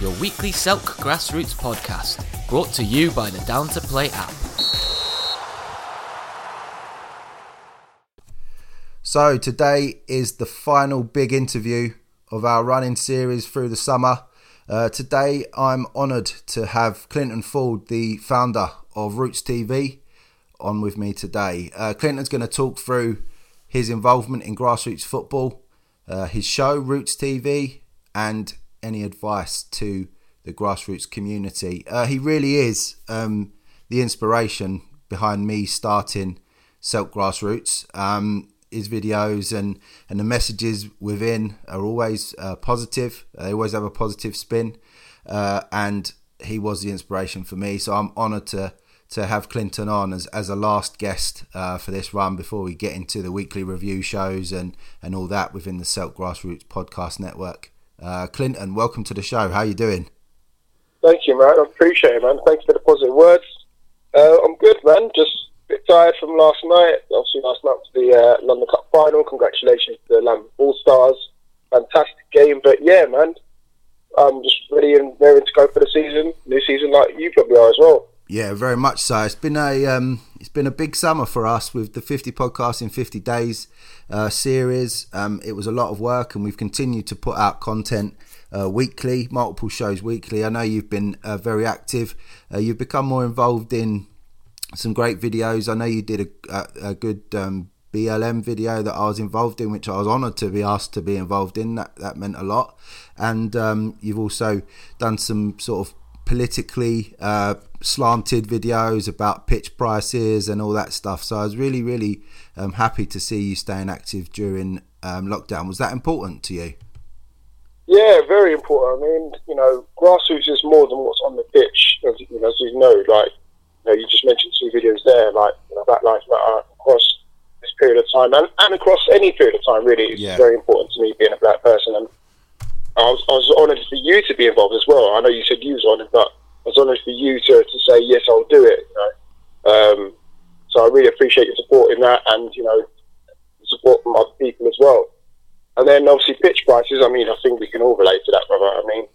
your weekly Selk Grassroots podcast, brought to you by the Down to Play app. So, today is the final big interview of our running series through the summer. Uh, today, I'm honoured to have Clinton Ford, the founder of Roots TV, on with me today. Uh, Clinton's going to talk through his involvement in grassroots football, uh, his show, Roots TV, and any advice to the grassroots community. Uh, he really is um, the inspiration behind me starting Selk Grassroots. Um, his videos and, and the messages within are always uh, positive. They always have a positive spin. Uh, and he was the inspiration for me. So I'm honoured to to have Clinton on as, as a last guest uh, for this run before we get into the weekly review shows and, and all that within the Selk Grassroots podcast network. Uh, Clinton, welcome to the show. How are you doing? Thank you, man. I appreciate it, man. Thanks for the positive words. Uh, I'm good, man. Just a bit tired from last night. Obviously, last night was the uh, London Cup final. Congratulations to the Lambeth All Stars. Fantastic game. But yeah, man, I'm just ready and raring to go for the season, new season, like you probably are as well. Yeah, very much so. It's been a um, it's been a big summer for us with the 50 podcasts in 50 days uh, series. Um, it was a lot of work, and we've continued to put out content uh, weekly, multiple shows weekly. I know you've been uh, very active. Uh, you've become more involved in some great videos. I know you did a, a, a good um, BLM video that I was involved in, which I was honoured to be asked to be involved in. That that meant a lot. And um, you've also done some sort of politically uh, slanted videos about pitch prices and all that stuff. So I was really, really um, happy to see you staying active during um, lockdown. Was that important to you? Yeah, very important. I mean, you know, grassroots is more than what's on the pitch. As you know, as you know like you, know, you just mentioned two videos there, like you know, Black Lives Matter across this period of time and, and across any period of time. Really, it's yeah. very important to me being a black person and I was, I was honoured for you to be involved as well. I know you said you was honoured, but I was honoured for you to, to say yes, I'll do it. You know? um, so I really appreciate your support in that, and you know, support from other people as well. And then obviously pitch prices. I mean, I think we can all relate to that, brother. I mean,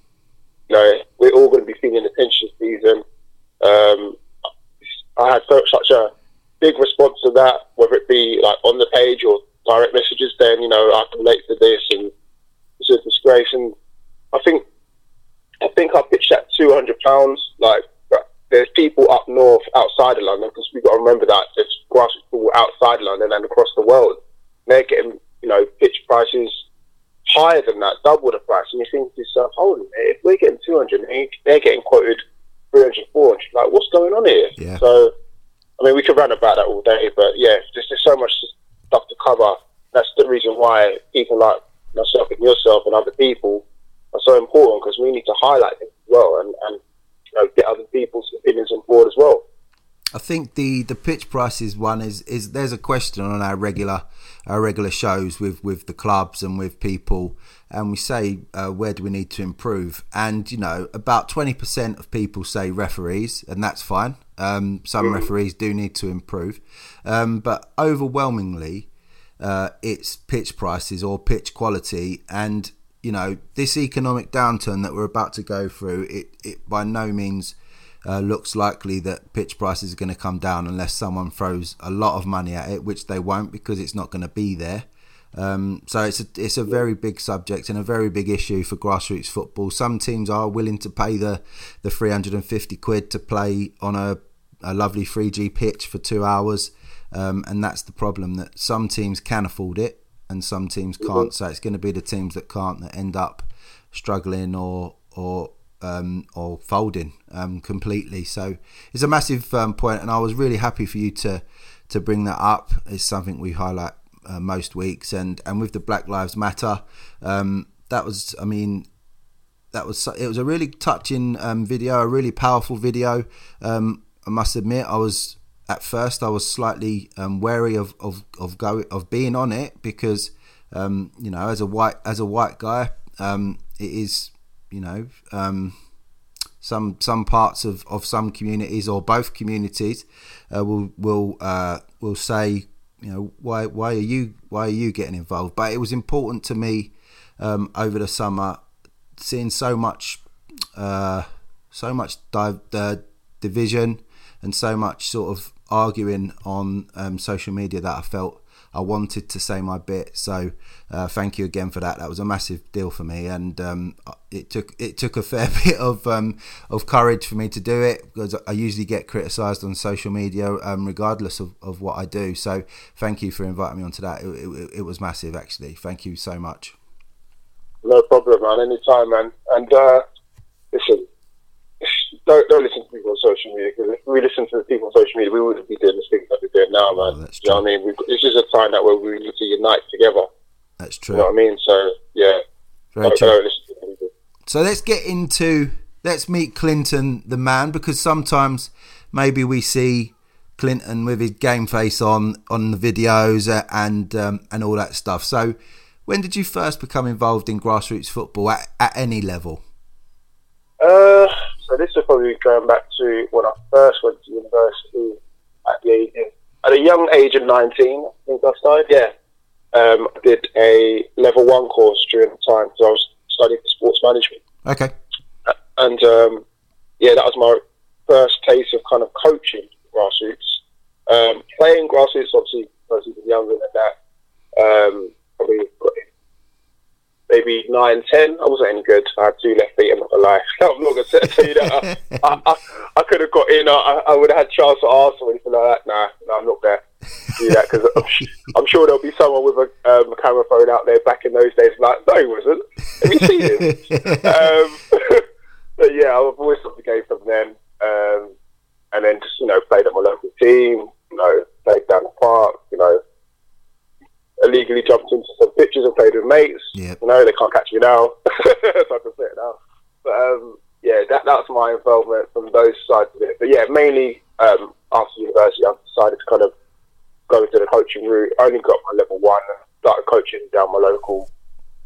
you know, we're all going to be feeling the pension season. Um, I had such a big response to that, whether it be like on the page or direct messages. Then you know, I can relate to this and a disgrace. And I think I think I pitched at two hundred pounds. Like there's people up north outside of London because we've got to remember that there's grassroots people outside London and across the world. They're getting you know pitch prices higher than that, double the price. And you think to yourself, holy man, if we're getting 200 they're getting quoted 300, 400. Like, what's going on here? Yeah. So, I mean, we could run about that all day, but yeah, there's just so much stuff to cover. That's the reason why people like myself and yourself and other people are so important because we need to highlight it as well and, and you know, get other people's opinions on board as well. I think the, the pitch prices one is, is there's a question on our regular our regular shows with, with the clubs and with people, and we say uh, where do we need to improve, and you know about twenty percent of people say referees, and that's fine. Um, some mm. referees do need to improve, um, but overwhelmingly uh, its pitch prices or pitch quality. And you know, this economic downturn that we're about to go through, it, it by no means uh, looks likely that pitch prices are going to come down unless someone throws a lot of money at it, which they won't because it's not going to be there. Um, so it's a it's a very big subject and a very big issue for grassroots football. Some teams are willing to pay the the 350 quid to play on a, a lovely 3G pitch for two hours. Um, and that's the problem that some teams can afford it and some teams can't. Mm-hmm. So it's going to be the teams that can't that end up struggling or or um, or folding um, completely. So it's a massive um, point, and I was really happy for you to to bring that up. It's something we highlight uh, most weeks, and and with the Black Lives Matter, um, that was, I mean. That was it. Was a really touching um, video, a really powerful video. Um, I must admit, I was at first I was slightly um, wary of of of go of being on it because um, you know as a white as a white guy um, it is you know um, some some parts of, of some communities or both communities uh, will will uh, will say you know why why are you why are you getting involved? But it was important to me um, over the summer seeing so much uh, so much di- division and so much sort of arguing on um, social media that I felt I wanted to say my bit. So uh, thank you again for that. That was a massive deal for me, and um, it took it took a fair bit of um, of courage for me to do it because I usually get criticised on social media um, regardless of, of what I do. So thank you for inviting me onto that. It, it, it was massive, actually. Thank you so much. No problem, man. Anytime, man. And uh, listen, don't don't listen to people on social media because if we listen to the people on social media, we wouldn't be doing the things that we're doing now, man. Oh, you know what I mean? This is a time that where we need to unite together. That's true. You know what I mean? So yeah, Very true. So let's get into let's meet Clinton, the man, because sometimes maybe we see Clinton with his game face on on the videos and um, and all that stuff. So when did you first become involved in grassroots football at, at any level? Uh, so this is probably going back to when I first went to university at the age, at a young age of 19, I think I started, yeah. Um, I did a level one course during the time because I was studying for sports management. Okay. And um, yeah, that was my first taste of kind of coaching grassroots. Um, playing grassroots, obviously, I was even younger than that. Um, probably maybe nine, ten. I wasn't any good. I had two left feet. I'm not gonna lie. I'm not gonna tell you that. I, I, I, could have got in. I, I would have had chance at Arsenal or anything like that. Nah, no, I'm not there. Do that because I'm, I'm, sure there'll be someone with a um, camera phone out there back in those days. Like, no, he wasn't. Have you seen him? um, but yeah, I've always loved the game from then. Um, and then just you know played at my local team. You know, played down the park. You know, illegally jumped into some pitches and played with mates. Yep. You know, they can't catch me now. so I can say it now. But um, yeah, that that's my involvement from those sides of it. But yeah, mainly um, after university, I decided to kind of go into the coaching route. I only got my level one and started coaching down my local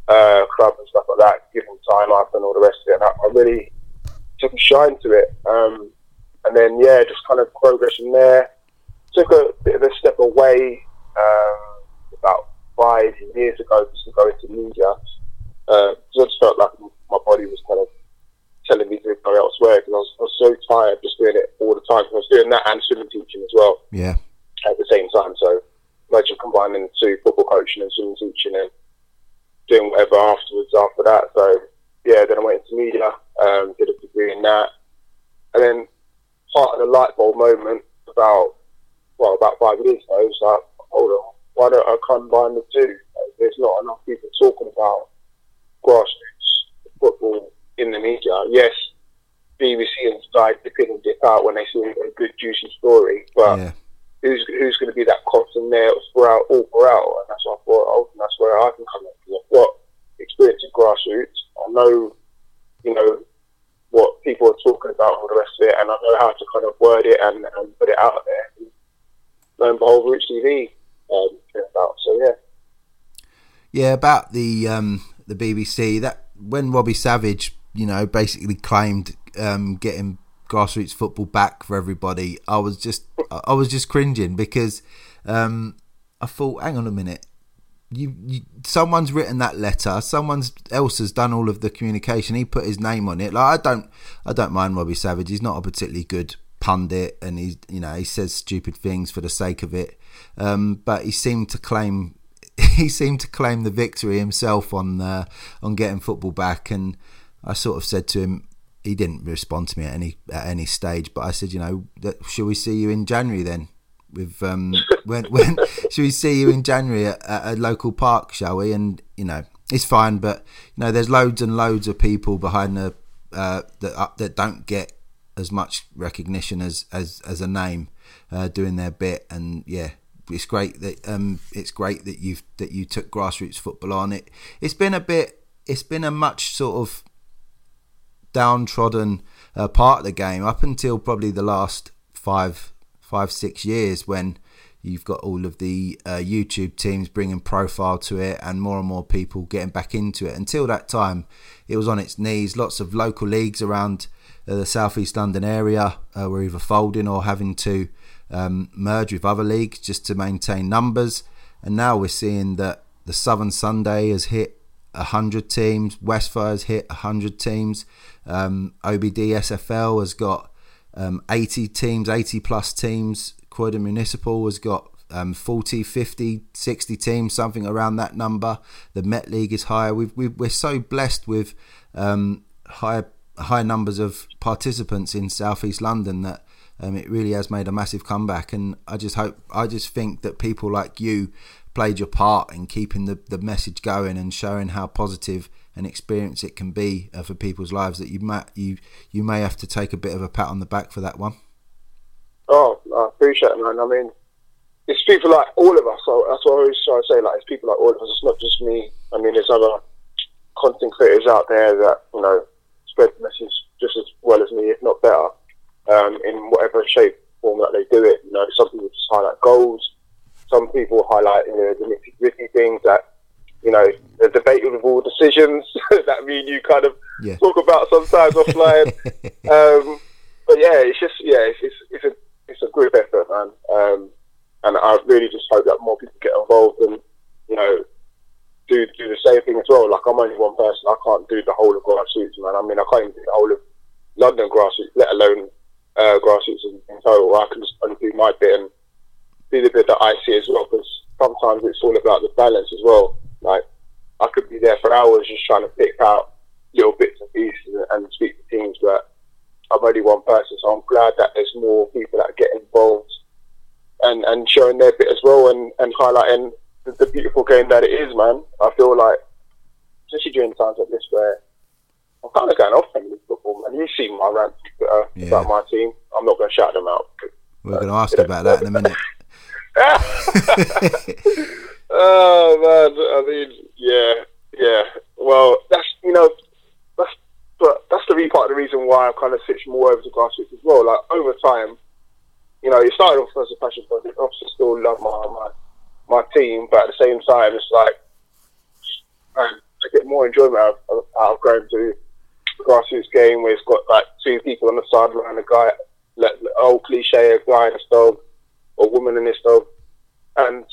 uh, club and stuff like that, giving time up and all the rest of it. And I, I really took a shine to it. Um, and then yeah, just kind of progressing there. Took a bit of a step away. Um, about five years ago just to go into media. Uh, I just felt like my body was kind of telling me to go elsewhere because I was, I was so tired just doing it all the time. I was doing that and swimming teaching as well. Yeah. At the same time, so imagine combining the two, football coaching and swimming teaching, and doing whatever afterwards after that. So yeah, then I went into media, um, did a degree in that, and then part of the light bulb moment about well about five years ago was like, hold on, why don't I combine the two? There's not enough people talking about grassroots football in the media. Yes, BBC and Sky dip in and dip out when they see a good juicy story, but yeah. who's who's going to be that constant there throughout all throughout? And that's what I thought. Oh, that's where I can come in. I've got experience in grassroots. I know, you know, what people are talking about, all the rest of it, and I know how to kind of word it and, and put it out there. Lo and behold, Roots TV um, about. So yeah. Yeah, about the um, the BBC that when Robbie Savage, you know, basically claimed um, getting grassroots football back for everybody, I was just I was just cringing because um, I thought, hang on a minute, you, you, someone's written that letter someone else has done all of the communication he put his name on it. Like i don't i don't mind robbie savage he's not a particularly good pundit and he you know he says stupid things for the sake of it. Um, but he seemed to claim he seemed to claim the victory himself on uh, on getting football back, and I sort of said to him. He didn't respond to me at any at any stage, but I said, you know, that, shall we see you in January then? With um, when when should we see you in January at, at a local park, shall we? And you know, it's fine, but you know, there's loads and loads of people behind the uh, that uh, that don't get as much recognition as as as a name uh, doing their bit, and yeah, it's great that um, it's great that you've that you took grassroots football on it. It's been a bit. It's been a much sort of downtrodden uh, part of the game up until probably the last five five six years when you've got all of the uh, YouTube teams bringing profile to it and more and more people getting back into it. Until that time, it was on its knees. Lots of local leagues around uh, the southeast London area uh, were either folding or having to um, merge with other leagues just to maintain numbers. And now we're seeing that the Southern Sunday has hit hundred teams. Westfire's hit hundred teams. Um, OBD SFL has got um, 80 teams, 80 plus teams. Croydon Municipal has got um, 40, 50, 60 teams, something around that number. The Met League is higher. We are so blessed with um, high high numbers of participants in Southeast London that um, it really has made a massive comeback. And I just hope, I just think that people like you played your part in keeping the, the message going and showing how positive an experience it can be uh, for people's lives. That you may you you may have to take a bit of a pat on the back for that one. Oh, I appreciate it, man. I mean, it's people like all of us. So that's what I always try to say. Like, it's people like all of us. It's not just me. I mean, there's other content creators out there that you know spread the message just as well as me, if not better, um, in whatever shape form that they do it. You know, some people just highlight goals. Some people highlight you know, the nitty gritty things that you know, the debatable decisions that me and you kind of yeah. talk about sometimes offline. um, but yeah, it's just yeah, it's, it's, it's a it's a group effort, man. Um, and I really just hope that more people get involved and you know do do the same thing as well. Like I'm only one person, I can't do the whole of grassroots, man. I mean, I can't even do the whole of London grassroots, let alone uh, grassroots in, in total. I can just only do my bit and do the bit that I see as well, because sometimes it's all about the balance as well. Like I could be there for hours just trying to pick out little bits and pieces and speak to teams, but I'm only one person, so I'm glad that there's more people that get involved and, and showing their bit as well and, and highlighting the, the beautiful game that it is, man. I feel like, especially during times like this where I'm kind of going off Premier League football, man. You've seen my rant uh, yeah. about my team. I'm not going to shout them out. We're going to ask about that in a minute. Oh man, I mean, yeah, yeah. Well, that's you know, that's but that's the part of the reason why I've kind of switched more over to grassroots as well. Like over time, you know, it started off as a passion project. Obviously, still love my my my team, but at the same time, it's like man, I get more enjoyment out of, out of going to grassroots game where it's got like two people on the sideline, a guy, like, old cliche, a guy and his dog, or woman and his dog, and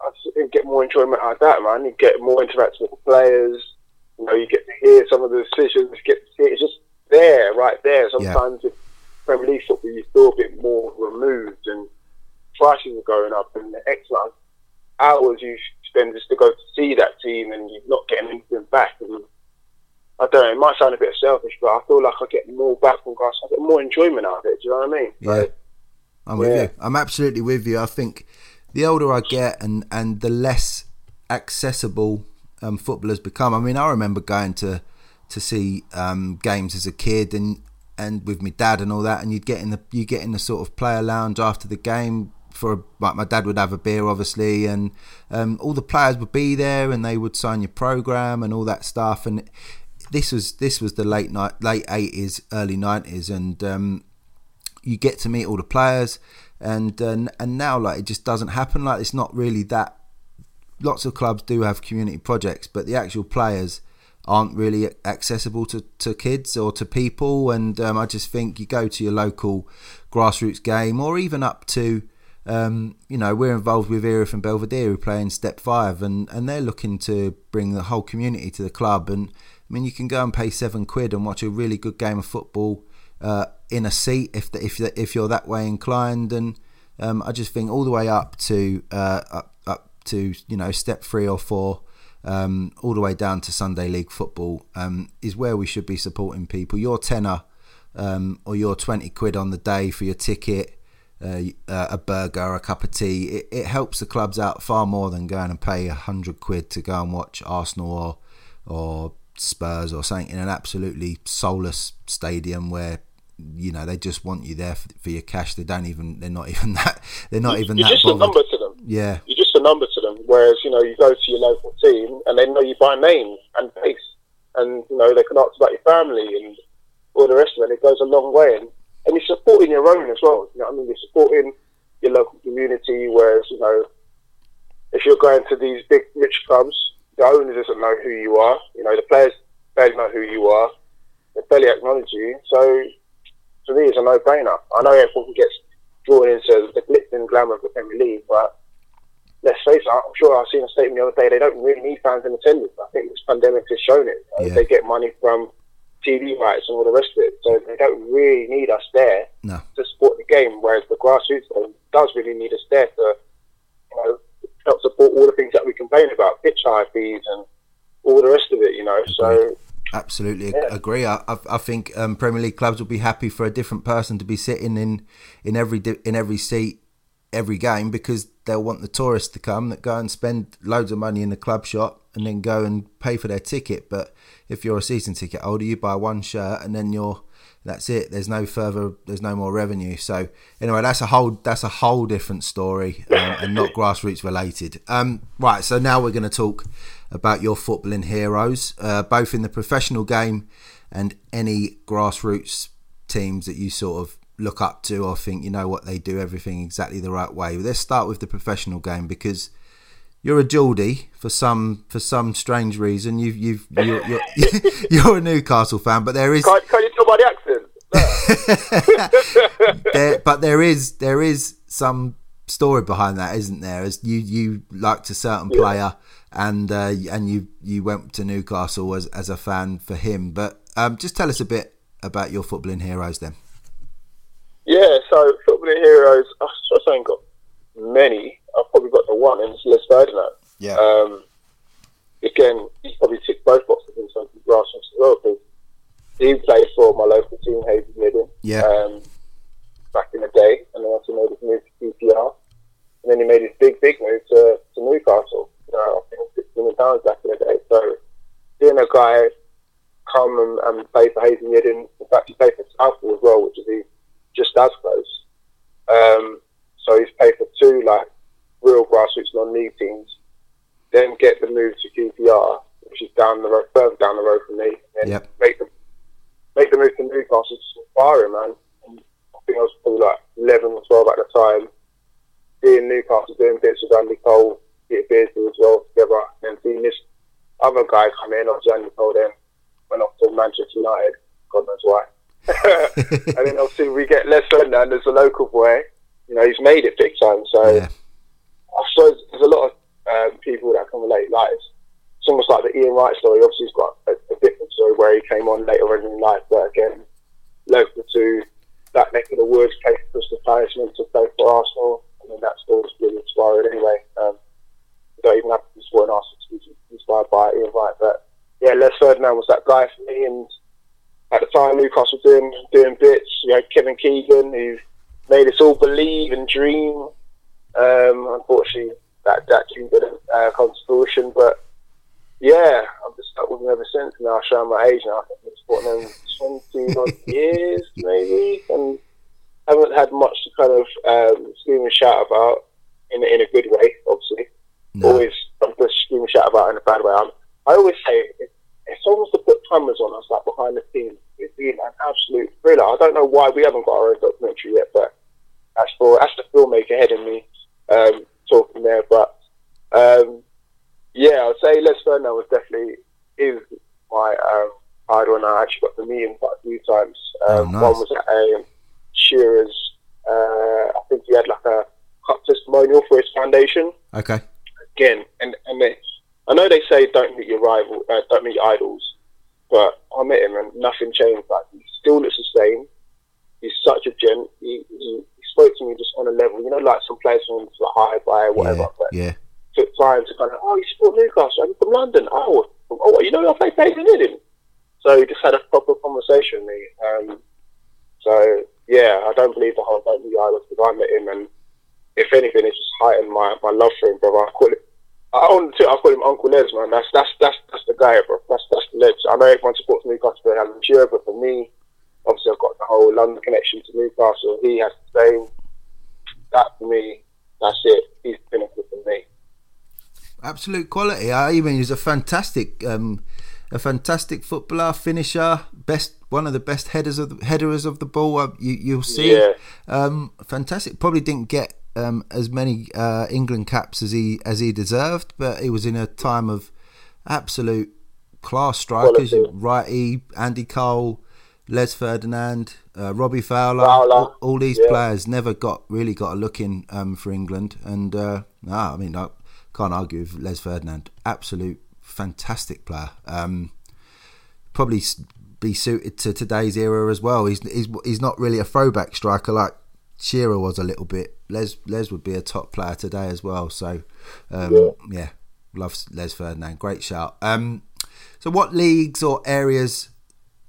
I get more enjoyment out of that, man. You get more interaction with the players. You know, you get to hear some of the decisions. You get to see it's just there, right there. Sometimes yeah. Premier League football, you feel a bit more removed, and prices are going up, and the excellent hours you spend just to go to see that team, and you're not getting anything back. And I don't know. It might sound a bit selfish, but I feel like I get more back from guys. I get more enjoyment out of it. Do you know what I mean? Yeah. I'm with yeah. you. I'm absolutely with you. I think the older I get and, and the less accessible um, footballers become. I mean, I remember going to to see um, games as a kid and and with my dad and all that, and you'd get in the you get in the sort of player lounge after the game. For like my dad would have a beer, obviously, and um, all the players would be there, and they would sign your program and all that stuff. And this was this was the late night, late eighties, early nineties, and um, you get to meet all the players and uh, and now like it just doesn't happen. Like it's not really that. Lots of clubs do have community projects, but the actual players aren't really accessible to, to kids or to people. And um, I just think you go to your local grassroots game, or even up to, um, you know, we're involved with Erith and Belvedere who play in Step Five, and and they're looking to bring the whole community to the club. And I mean, you can go and pay seven quid and watch a really good game of football uh, in a seat if the, if if you're that way inclined, and um, I just think all the way up to uh, up, up to you know step three or four. Um, all the way down to Sunday League football um, is where we should be supporting people. Your tenner um, or your 20 quid on the day for your ticket, uh, uh, a burger, a cup of tea, it, it, helps the clubs out far more than going and pay a hundred quid to go and watch Arsenal or, or Spurs or something in an absolutely soulless stadium where you know they just want you there for, for, your cash. They don't even. They're not even that. They're not even you're that. just bothered. a number to them. Yeah, you're just a number to them. Whereas you know you go to your local team and they know you by name and face, and you know they can ask about your family and all the rest of it. It goes a long way, and and you're supporting your own as well. You know I mean? You're supporting your local community. Whereas you know if you're going to these big rich clubs, the owner doesn't know who you are. You know the players barely know who you are. They barely acknowledge you. So for me, it's a no-brainer. I know everyone gets drawn into the glitz and glamour of the Premier League, but let's face it, I'm sure I've seen a statement the other day. They don't really need fans in attendance. I think this pandemic has shown it. Yeah. They get money from TV rights and all the rest of it, so they don't really need us there No. to support the game. Whereas the grassroots does really need us there to, you know, help support all the things that we complain about, pitch high fees and all the rest of it. You know, so Absolutely Yeah. agree. I, I, I think um, Premier League clubs will be happy for a different person to be sitting in in every di- in every seat every game because they'll want the tourists to come that go and spend loads of money in the club shop and then go and pay for their ticket. But if you're a season ticket holder, you buy one shirt and then you're that's it. There's no further. There's no more revenue. So anyway, that's a whole that's a whole different story um, and not grassroots related. Um, right. So now we're going to talk about your footballing heroes, uh, both in the professional game and any grassroots teams that you sort of look up to or think you know what they do everything exactly the right way. Let's start with the professional game because you're a Geordie for some for some strange reason. You've you've you're, you're, you're a Newcastle fan, but there is can't, can't you tell by the accent? there, but there is there is some story behind that, isn't there? As you you liked a certain player, and uh, and you you went to Newcastle as as a fan for him. But um, just tell us a bit about your footballing heroes, then. Yeah, so footballing heroes. I suppose I ain't got many. I've probably got the one, and it's Les Ferdinand. Yeah. Um, again, he's probably ticked both boxes in terms of grassroots as well because he played for my local team, Hazy Midden, Yeah. um, back in the day, and then also made his move to QPR. And then he made his big, big move to, to Newcastle. You know, I think six million pounds back in the day. So seeing a guy come and, and play for Hazy Midden, in fact, he played for Southall as well, which is he just as close. Um, so he's played for two like real grassroots non-league teams. Then get the move to QPR, which is down the road, further down the road from me, and Yep. make the make the move to Newcastle. Just inspiring, man. And I think I was probably like eleven or twelve at the time. Seeing Newcastle doing bits with Andy Cole, Peter Beardsley as well together, and seeing this other guy come in, obviously Andy Cole then went off to Manchester United. God knows why. and then obviously we get less Les Ferdinand as a local boy. You know, he's made it big time. So Yeah. I suppose there's a lot of um, people that can relate. Like it's, it's almost like the Ian Wright story. Obviously, he's got a, a different story where he came on later in life, but again, local to that neck of the woods, played for Crystal Palace, to play for Arsenal. I mean, that story's really inspiring anyway. Um, don't even have to be supporting Arsenal to be inspired by Ian Wright, but yeah, Les Ferdinand was that guy for me, and at the time Newcastle doing doing bits. You had Kevin Keegan who made us all believe and dream. Um, unfortunately, that that dream didn't uh, come to fruition. But yeah, I've just stuck with him ever since. Now showing my age now. I think I've been supporting him twenty odd years maybe, and haven't had much to kind of um, scream and shout about in a, in a good way. Obviously, No. always I'm just scream and shout about in a bad way. I'm, I always say it, it's almost to put cameras on us like behind the scenes. It's been an absolute thriller. I don't know why we haven't got our own documentary yet, but that's for that's the filmmaker head in me um, talking there. But um, yeah, I'd say Les Ferdinand was definitely is my um, idol, and I actually got to meet him quite a few times. Um, Oh, nice. One was at um, Shearer's. Uh, I think he had like a cup testimonial for his foundation Okay. again, and and they, I know they say don't meet your rival, uh, don't meet your idols, but I met him and nothing changed. Like he still looks the same. He's such a gent. He, he, he spoke to me just on a level, you know, like some players from like high by whatever. Yeah. But Yeah. To kind of, oh, you support Newcastle? I'm from London. Oh, oh, you know, I play Peyton Hidden. So he just had a proper conversation with me. Um, so yeah, I don't believe the whole don't your idols because I met him and if anything, it's just heightened my, my love for him, bro. I call it. I on Twitter, I call him Uncle Les, man. That's that's that's that's the guy, bro. That's that's the. I know everyone supports Newcastle for Alan Shearer, but for me, obviously, I've got the whole London connection to Newcastle. He has the same. That for me, that's it. He's the pinnacle for me. Absolute quality. I mean, he's a fantastic, um, a fantastic footballer, finisher, best one of the best headers of the, headers of the ball. Uh, you you'll see, Yeah. um, fantastic. Probably didn't get um, as many uh, England caps as he as he deserved, but he was in a time of absolute class strikers. Quality. Wrighty, Andy Cole. Les Ferdinand, uh, Robbie Fowler, Fowler, all, all these yeah. players never got really got a look in um, for England, and uh, nah, I mean I can't argue with Les Ferdinand, absolute fantastic player. Um, probably be suited to today's era as well. He's he's he's not really a throwback striker like Shearer was a little bit. Les Les would be a top player today as well. So um, Yeah. yeah, love Les Ferdinand. Great shout. Um, so what leagues or areas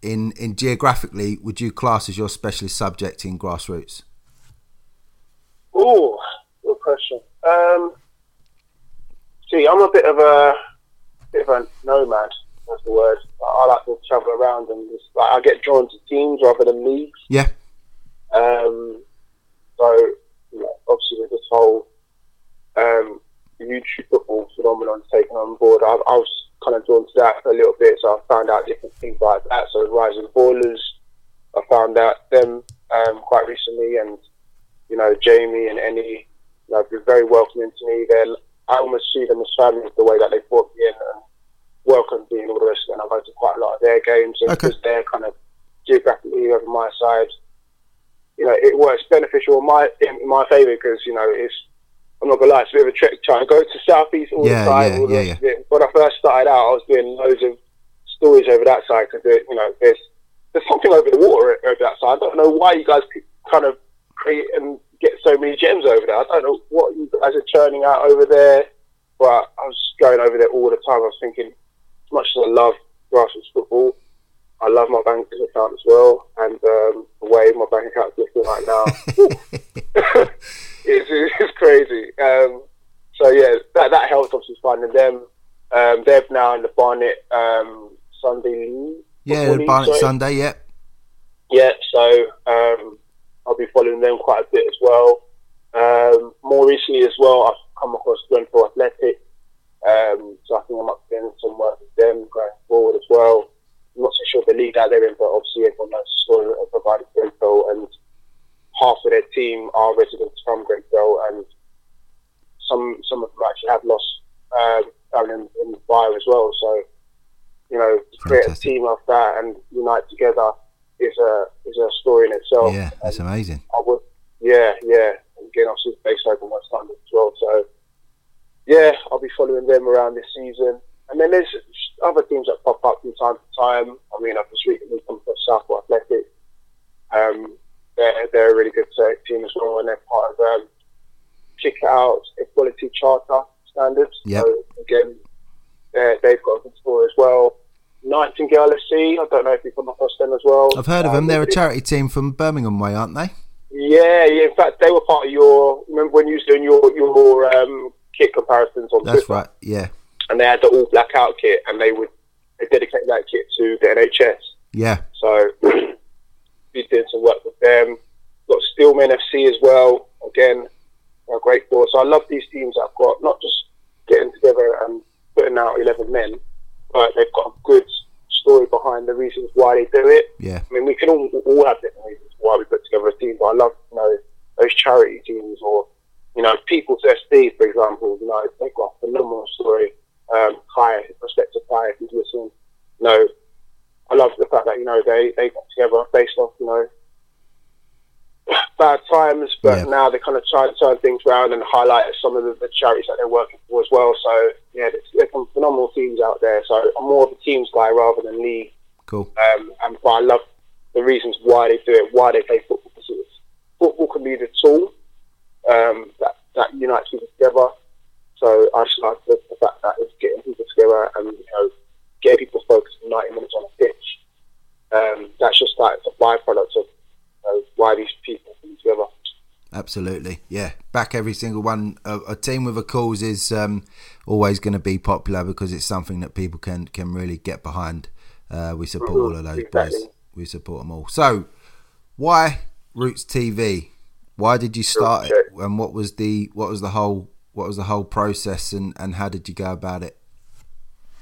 in in geographically would you class as your specialist subject in grassroots? Oh, good question. Um, see, I'm a bit of a bit of a nomad. That's the word. I, I like to travel around and just, like, I get drawn to teams rather than leagues. Yeah, Um, so, you know, obviously, with this whole um, YouTube football phenomenon taken on board, I, I was kind of drawn to that a little bit. So I found out different things like that. So Rising Ballers, I found out them um, quite recently, and you know Jamie and Annie, you know, been very welcoming to me. They're, I almost see them as family the way that they brought me in and welcomed me and all the rest. And I go to quite a lot of their games, and Okay. because they're kind of geographically over my side, you know, it works beneficial in my in my favour because you know it's. I'm not gonna lie, it's a bit of a trick trying to go to southeast all Yeah, the time. yeah, all the yeah, it. When I first started out, I was doing loads of stories over that side because you know there's there's something over the water over that side. I don't know why you guys kind of create and get so many gems over there. I don't know what you guys are churning out over there, but I was going over there all the time. I was thinking, as much as I love grassroots football, I love my bank account as well, and um, the way my bank account's looking right now. it's, it's crazy. Um, so yeah, that that helps obviously finding them. Um, they're now in the Barnet um, Sunday League. yeah, Barnet. Sunday. Yeah, Yeah, so um, I'll be following them quite a bit as well. Um, more recently as well, I've come across Grenfell Athletic. Um, so I think I'm up doing some work with them going forward as well. I'm not so sure the league that they're in, but obviously everyone knows the story of provided Grenfell and half of their team are residents from Grenfell and some some of them actually have lost um, down in, in the fire as well. So, you know, to create a team of that and unite together is a is a story in itself. yeah, that's And amazing. I would, yeah, yeah. Again, obviously it's based over West London as well. So, yeah, I'll be following them around this season. And then there's other teams that pop up from time to time. I mean, I've just recently come across Southport Athletic. Um, they're, they're a really good team as well, and they're part of um, Kick Out Equality Charter standards. Yep. So, again, they've got a good story as well. Nightingale FC, I don't know if you've come across them as well. I've heard of Um, them. They're a charity team from Birmingham way, aren't they? yeah, yeah. In fact, they were part of your. Remember when you was doing your your um, kit comparisons on That's Twitter, right. Yeah, and they had the all black out kit, and they would they dedicate that kit to the NHS. yeah, So we did some work with them. Got Steelman FC as well. Again, a great force. So I love these teams that have got not just getting together and putting out eleven men, but they've got a good story behind the reasons why they do it. yeah, I mean, we can all, all have different reasons why we put together a team, but I love, you know, those charity teams or, you know, People's SD, for example, you know, they've got a phenomenal story. Um, Kai, respect to Kai, if listening, you know, I love the fact that, you know, they, they got together based off, you know, bad times, but Yeah. now they're kind of try to turn things around and highlight some of the, the charities that they're working for as well. So, yeah, there's, there's some phenomenal teams out there. So I'm more of a teams guy rather than league. cool. Um, and but I love the reasons why they do it, why they play football. Because football can be the tool um, that, that unites people together. So I just like the, the fact that it's getting people together and you know getting people focused for 90 minutes on a pitch. Um, that's just like a byproduct of know, why these people come together. Absolutely, yeah. Back every single one. A, a team with a cause is um, always going to be popular because it's something that people can can really get behind. Uh, we support Mhm, all of those exactly. boys. We support them all. So, why Roots TV? Why did you start it? And what was the what was the whole what was the whole process and, and how did you go about it?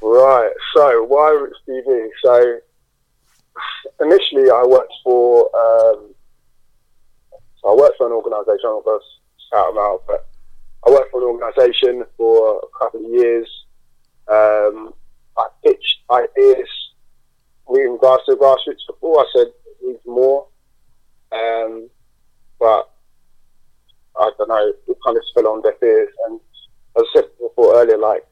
Right. So why Roots TV? So initially, I worked for um, I worked for an organisation. I'm going to shout them out, but I worked for an organisation for a couple of years. Um, I pitched ideas in regards to grassroots football. I said, it needs more. Um, but I don't know, it kind of fell on deaf ears. And as I said before earlier, like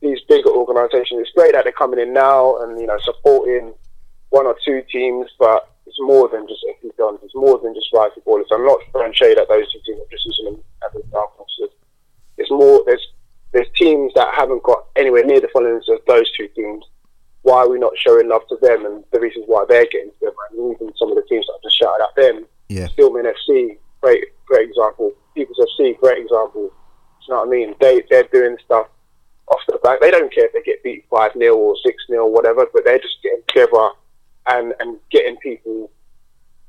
these bigger organisations, it's great that they're coming in now and you know supporting one or two teams, but it's more than just SE Dons. It's more than just right footballers. I'm not throwing shade at those two teams. I'm just using them as examples. It's more there's there's teams that haven't got anywhere near the followings of those two teams. Why are we not showing love to them and the reasons why they're getting to them? And even some of the teams that I've just shouted at them. Yeah. Stillman FC, great great example. People's FC, great example. you know what I mean? They they're doing stuff off the back. They don't care if they get beat five 0 or six 0 or whatever, but they're just getting together and and getting people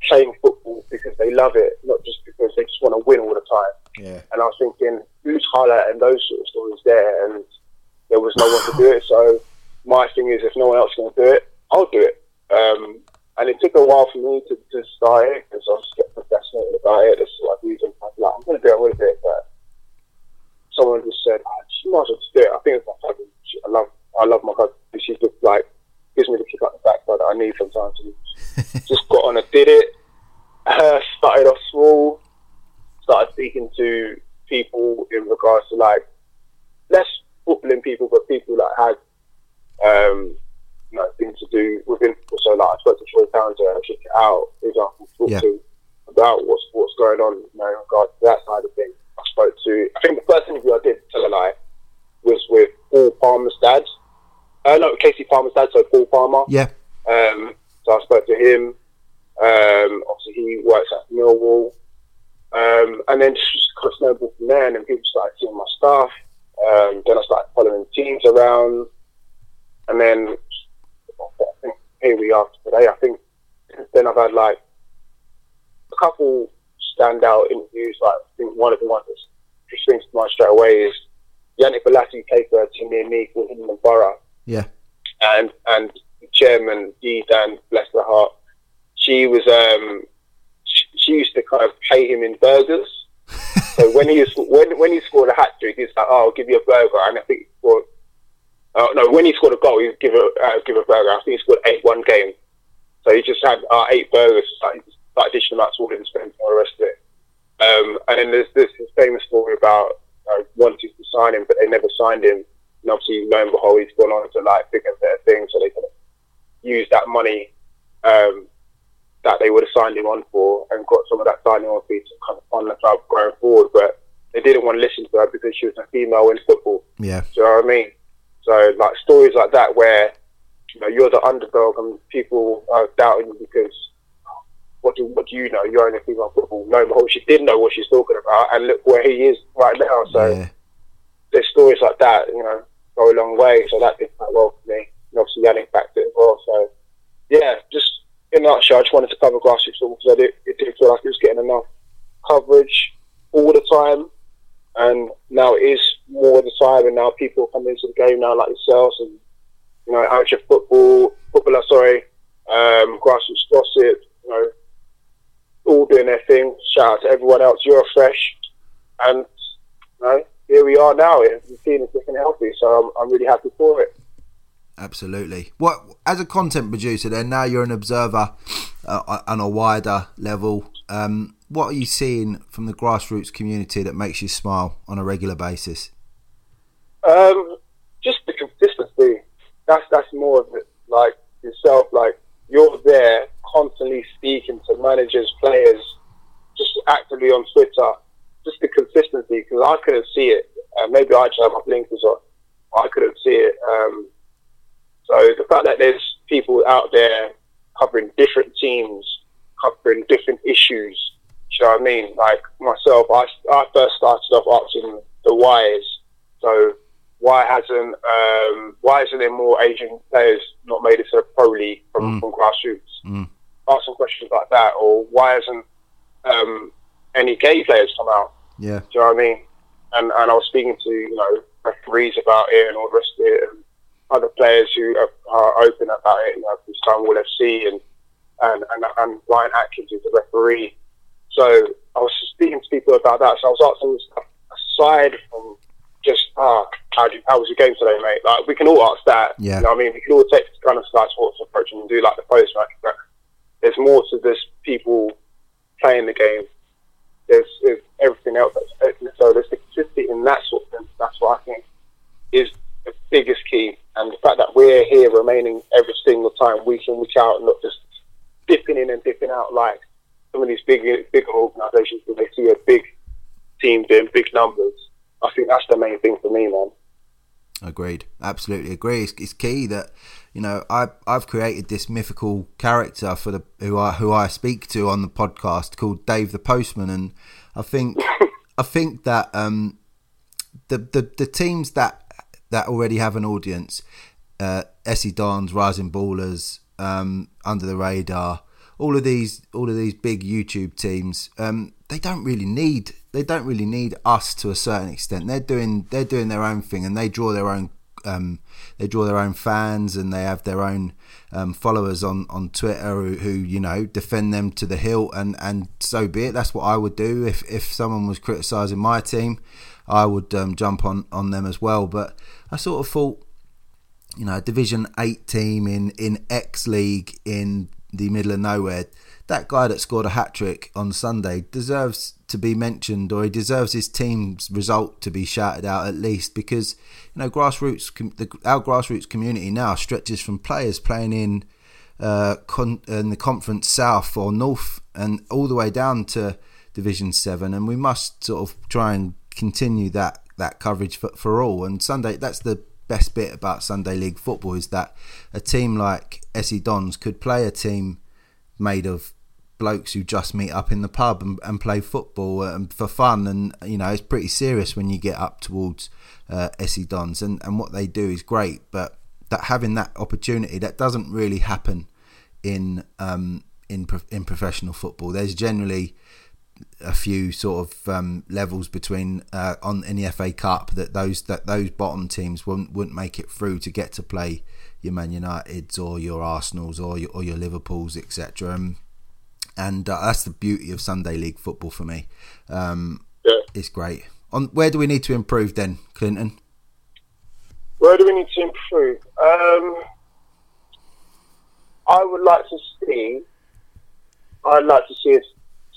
playing football because they love it, not just because they just want to win all the time. Yeah. And I was thinking, who's highlighting those sort of stories there? And there was no one to do it. So my thing is, if no one else is going to do it, I'll do it. Um, and it took a while for me to, to start it because I was getting fascinated about it. It's like reason like, I'm going to do it, I'm going to do it. But someone just said, oh, she might as well just do it. I think it's my cousin. I love, I love my cousin. She's just like gives me the kick up the backside that I need sometimes. Just got on and did it. Uh, started off small. Started speaking to people in regards to like less footballing people, but people that had um, you know things to do within. So like I spoke to Troy Townsend and Kick It Out. For example, talk Yeah. to about what's what's going on you know, in regards to that side of things. I spoke to. I think the first interview I did, tell a lie, was with Paul Palmer's dad. Uh, no, Kasey Palmer's dad, so Paul Palmer. Yeah. Um, so I spoke to him. Um, obviously, he works at Millwall. Um, and then just kind of snowballed from there, and then people started seeing my stuff. Um, then I started following teams around. And then I think here we are today. I think then I've had like a couple standout interviews. Like I think one of the ones that just springs to mind straight away is Yannick Bolasie played for a team near me called Hillingdon Borough Yeah. and and chairman Dee Dan, bless her heart, she was um she, she used to kind of pay him in burgers. so when he was, when when he scored a hat trick, he's like, "Oh, I'll give you a burger," and I think he scored. Uh, no, when he scored a goal, he'd give a uh, give a burger. I think he scored eight one game. So he just had uh, eight burgers, like, like dishing them out to all his friends and the rest of it. Um, and then there's this famous story about uh, wanting to sign him, but they never signed him. And obviously, lo and behold, he's gone on to like bigger and better things, so they can use that money um, that they would have signed him on for and got some of that signing on fee to kind of fund the club going forward. But they didn't want to listen to her because she was a female in football. Yeah. Do you know what I mean? So like stories like that where you know you're the underdog and people are doubting you because what do what do you know? You're only female football. No, but she did know what she's talking about, and look where he is right now. So yeah. there's stories like that, you know, go a long way. So that did quite well for me. And obviously Yannick backed it as well. So yeah, just in a nutshell, I just wanted to cover grassroots football because I did, it did feel like it was getting enough coverage all the time, and now it is more of the time, and now people are coming into the game now like yourselves and you know amateur football, footballer, sorry, um, grassroots gossip, you know, all doing their thing. Shout out to everyone else. You're fresh, and you know, here we are now. The team is looking healthy, so I'm, I'm really happy for it. Absolutely. What as a content producer, then now you're an observer uh, on a wider level. Um, what are you seeing from the grassroots community that makes you smile on a regular basis? Um, just the consistency. That's that's more of it. Like yourself, like you're there constantly speaking to managers, players, just actively on Twitter. Just the consistency because I couldn't see it. Uh, maybe I just have my blinkers on. I couldn't see it. Um, so the fact that there's people out there covering different teams, covering different issues. Do you know what I mean? Like myself, I, I first started off asking the whys. So why hasn't um, why isn't there more Asian players not made it to the pro league from, Mm. from grassroots? Mm. Ask some questions like that, or why hasn't um, any gay players come out? Yeah. Do you know what I mean? And and I was speaking to you know referees about it and all the rest of it, and other players who are, are open about it. You know, from Stonewall FC and and and, and Ryan Atkins is the referee. So I was speaking to people about that. So I was asking stuff aside from just ah, how, you, how was your game today, mate? Like we can all ask that. Yeah. You know what I mean, we can all take kind of Sky Sports approach and do like the post match, but there's more to this people playing the game. There's, there's everything else that's so there's the consistency in that sort of thing. That's what I think is the biggest key, and the fact that we're here remaining every single time, week in week out, and not just dipping in and dipping out like some of these big bigger organisations when they see a big team doing big numbers. I think that's the main thing for me, man. Agreed. Absolutely agree. It's, it's, key that you know I I've created this mythical character for the who I who I speak to on the podcast called Dave the Postman, and I think I think that um, the, the the teams that that already have an audience, uh, SE Dons, Rising Ballers, um, Under the Radar, all of these all of these big YouTube teams, um, they don't really need they don't really need us to a certain extent. They're doing they're doing their own thing and they draw their own um, they draw their own fans and they have their own um, followers on, on Twitter who, who, you know defend them to the hilt and, and so be it. That's what I would do if, if someone was criticising my team. I would um, jump on, on them as well. But I sort of thought, you know, Division Eight team in in X League in the middle of nowhere that guy that scored a hat trick on Sunday deserves to be mentioned, or he deserves his team's result to be shouted out at least, because you know grassroots, the, our grassroots community now stretches from players playing in uh, con, in the conference south or north, and all the way down to Division Seven, and we must sort of try and continue that that coverage for, for all. And Sunday, that's the best bit about Sunday League football is that a team like SE Dons could play a team made of blokes who just meet up in the pub and, and play football um, for fun. And you know, it's pretty serious when you get up towards uh, SE Dons, and and what they do is great. But that having that opportunity that doesn't really happen in um, in in professional football. There's generally a few sort of um, levels between uh, on in the FA Cup that those that those bottom teams wouldn't wouldn't make it through to get to play your Man Uniteds or your Arsenals or your, or your Liverpools etc. And and uh, that's the beauty of Sunday League football for me. Um, yeah. It's great. On where do we need to improve then, Clinton? Where do we need to improve? Um, I would like to see. I'd like to see us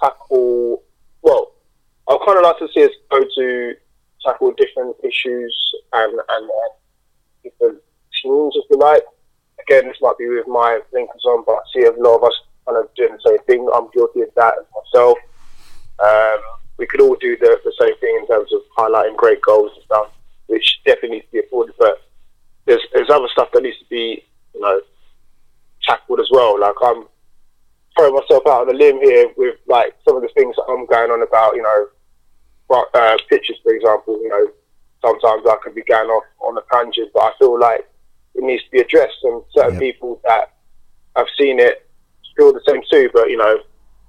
tackle. Well, I'd kind of like to see us go to tackle different issues and and uh, different teams, if you like. Again, this might be with my blinkers on, but I see a lot of us kind of doing the same thing. I'm guilty of that as myself. Um, we could all do the, the same thing in terms of highlighting great goals and stuff, which definitely needs to be afforded. But there's there's other stuff that needs to be, you know, tackled as well. Like I'm throwing myself out on a limb here with like some of the things that I'm going on about, you know, uh, pitches, for example. You know, sometimes I could be going off on a tangent, but I feel like it needs to be addressed. And certain yep. people that have seen it feel the same too, but you know,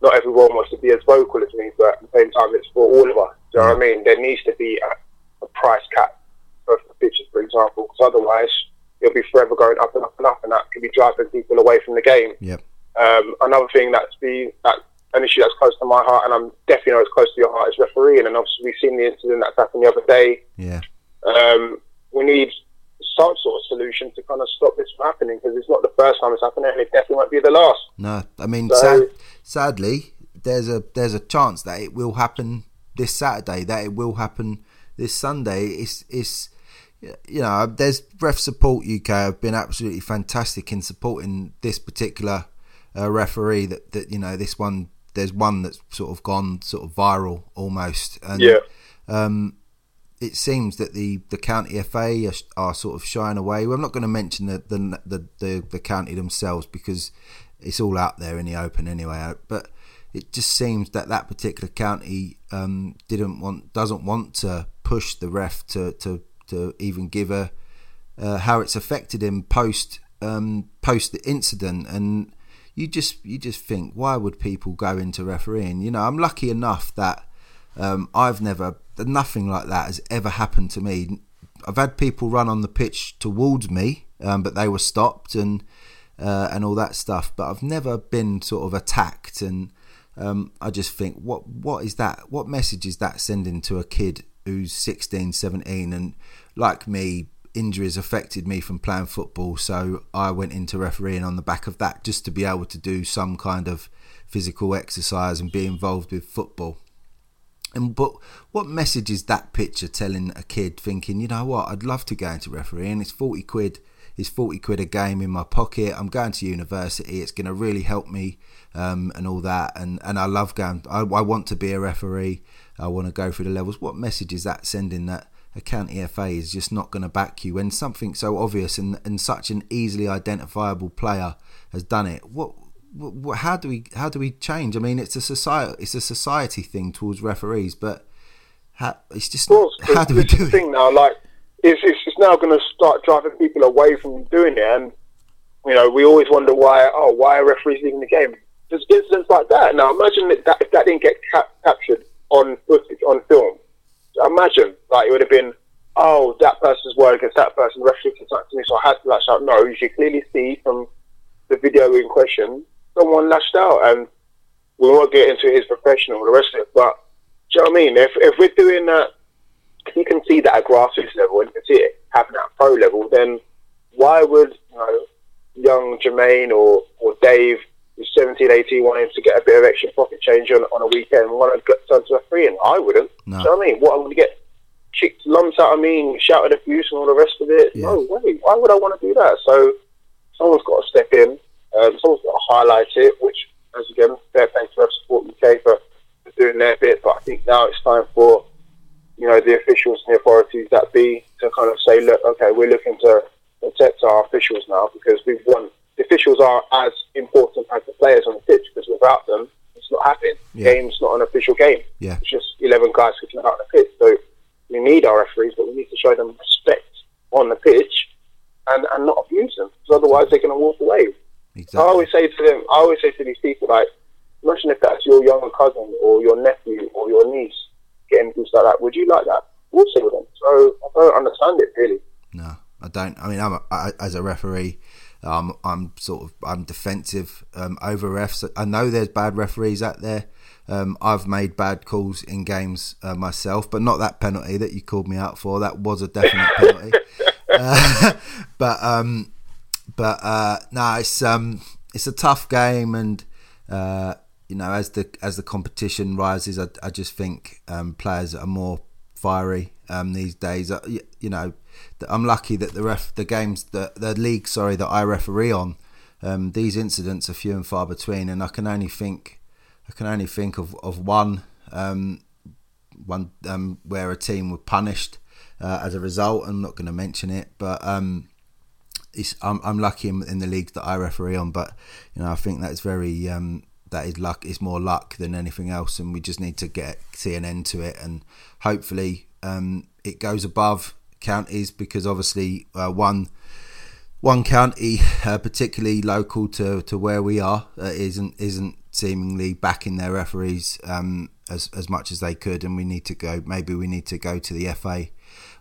not everyone wants to be as vocal as me. But at the same time, it's for all of us. Do you know what I mean? There needs to be a, a price cap for the pitches, for example, because otherwise it'll be forever going up and up and up, and that could be driving people away from the game. Yep. Um, another thing that's been that an issue that's close to my heart, and I'm definitely know it's close to your heart, is refereeing. And obviously, we've seen the incident that happened the other day. Yeah. Um, we need some sort of solution to kind of stop this from happening because it's not the first time it's happening, and it definitely won't be the last. No, I mean, so, sad, sadly, there's a there's a chance that it will happen this Saturday, that it will happen this Sunday. It's it's you know, there's Ref Support UK have been absolutely fantastic in supporting this particular uh, referee. That that you know, this one there's one that's sort of gone sort of viral almost. And, yeah. Um, it seems that the, the county FA are, are, sort of shying away. Well, I'm not going to mention the the, the the, the county themselves because it's all out there in the open anyway. But it just seems that that particular county um, didn't want doesn't want to push the ref to to, to even give a uh, how it's affected him post um, post the incident and you just you just think why would people go into refereeing you know I'm lucky enough that um, I've never nothing like that has ever happened to me. I've had people run on the pitch towards me, um, but they were stopped and uh, and all that stuff. But I've never been sort of attacked, and um, I just think, what what is that? What message is that sending to a kid who's 16, 17, and like me, injuries affected me from playing football, so I went into refereeing on the back of that, just to be able to do some kind of physical exercise and be involved with football. And but what message is that picture telling a kid thinking, you know what, I'd love to go into refereeing. It's forty quid. It's forty quid a game in my pocket. I'm going to university. It's going to really help me um, and all that. And and I love going. I, I want to be a referee. I want to go through the levels. What message is that sending that a county FA is just not going to back you when something so obvious and, and such an easily identifiable player has done it? What, what how do we how do we change? I mean, it's a society it's a society thing towards referees, but how, it's just course, how do we do it? Thing now, like it's, it's it's now going to start driving people away from doing it, and you know we always wonder why oh why are referees leaving the game? There's incidents like that. Now imagine that if that didn't get cap- captured on footage on film, imagine like it would have been oh that person's word against that person, referee to me, so I had to lash out. No, you should clearly see from the video in question someone lashed out, and we won't get into his professional, the rest of it. But do you know what I mean? If if we're doing that, if you can see that at grassroots level and you can see it happening at pro level, then why would you know young Jermaine or or Dave who's 17, 18, wanting to get a bit of extra pocket change on, on a weekend, want to get turn to a free, and I wouldn't. No. Do you know what I mean? What I want to get kicked lumps out of me, shouted abuse, and all the rest of it. Yeah. No way. Why would I want to do that? So someone's got to step in. Um, someone's got to highlight it, which, as again, fair thanks to Support UK for, for doing their bit. But I think now it's time for you know the officials and the authorities that be to kind of say, look, okay, we're looking to protect our officials now because we've won. The officials are as important as the players on the pitch because without them, it's not happening. Yeah. Game's not an official game. Yeah. It's just eleven guys kicking out on the pitch. So we need our referees, but we need to show them respect on the pitch and, and not abuse them, because otherwise they're going to walk away. Exactly. I always say to them, I always say to these people, like, imagine if that's your younger cousin or your nephew or your niece getting abused like that. Would you like that? They wouldn't. So I don't understand it really. No, I don't. I mean, I'm a, I, as a referee. Um, I'm sort of I'm defensive um, over refs. I know there's bad referees out there. Um, I've made bad calls in games uh, myself, but not that penalty that you called me out for. That was a definite penalty. Uh, but um, but uh, no, it's um, it's a tough game, and uh, you know, as the as the competition rises, I, I just think um, players are more fiery um, these days. Uh, you, you, know, I'm lucky that the ref, the games, the the league, sorry, that I referee on, um, these incidents are few and far between, and I can only think I can only think of of one um, one um, where a team were punished uh, as a result. I'm not going to mention it, but um, I'm, I'm lucky in, in, the leagues that I referee on. But you know, I think that's very um, that is luck. It's more luck than anything else, and we just need to get see an end to it, and hopefully um, it goes above counties because obviously uh, one one county, uh, particularly local to, to where we are, uh, isn't isn't seemingly backing their referees um, as as much as they could, and we need to go. Maybe we need to go to the FA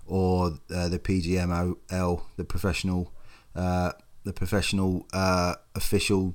or uh, the PGMOL, the professional uh, the professional uh, official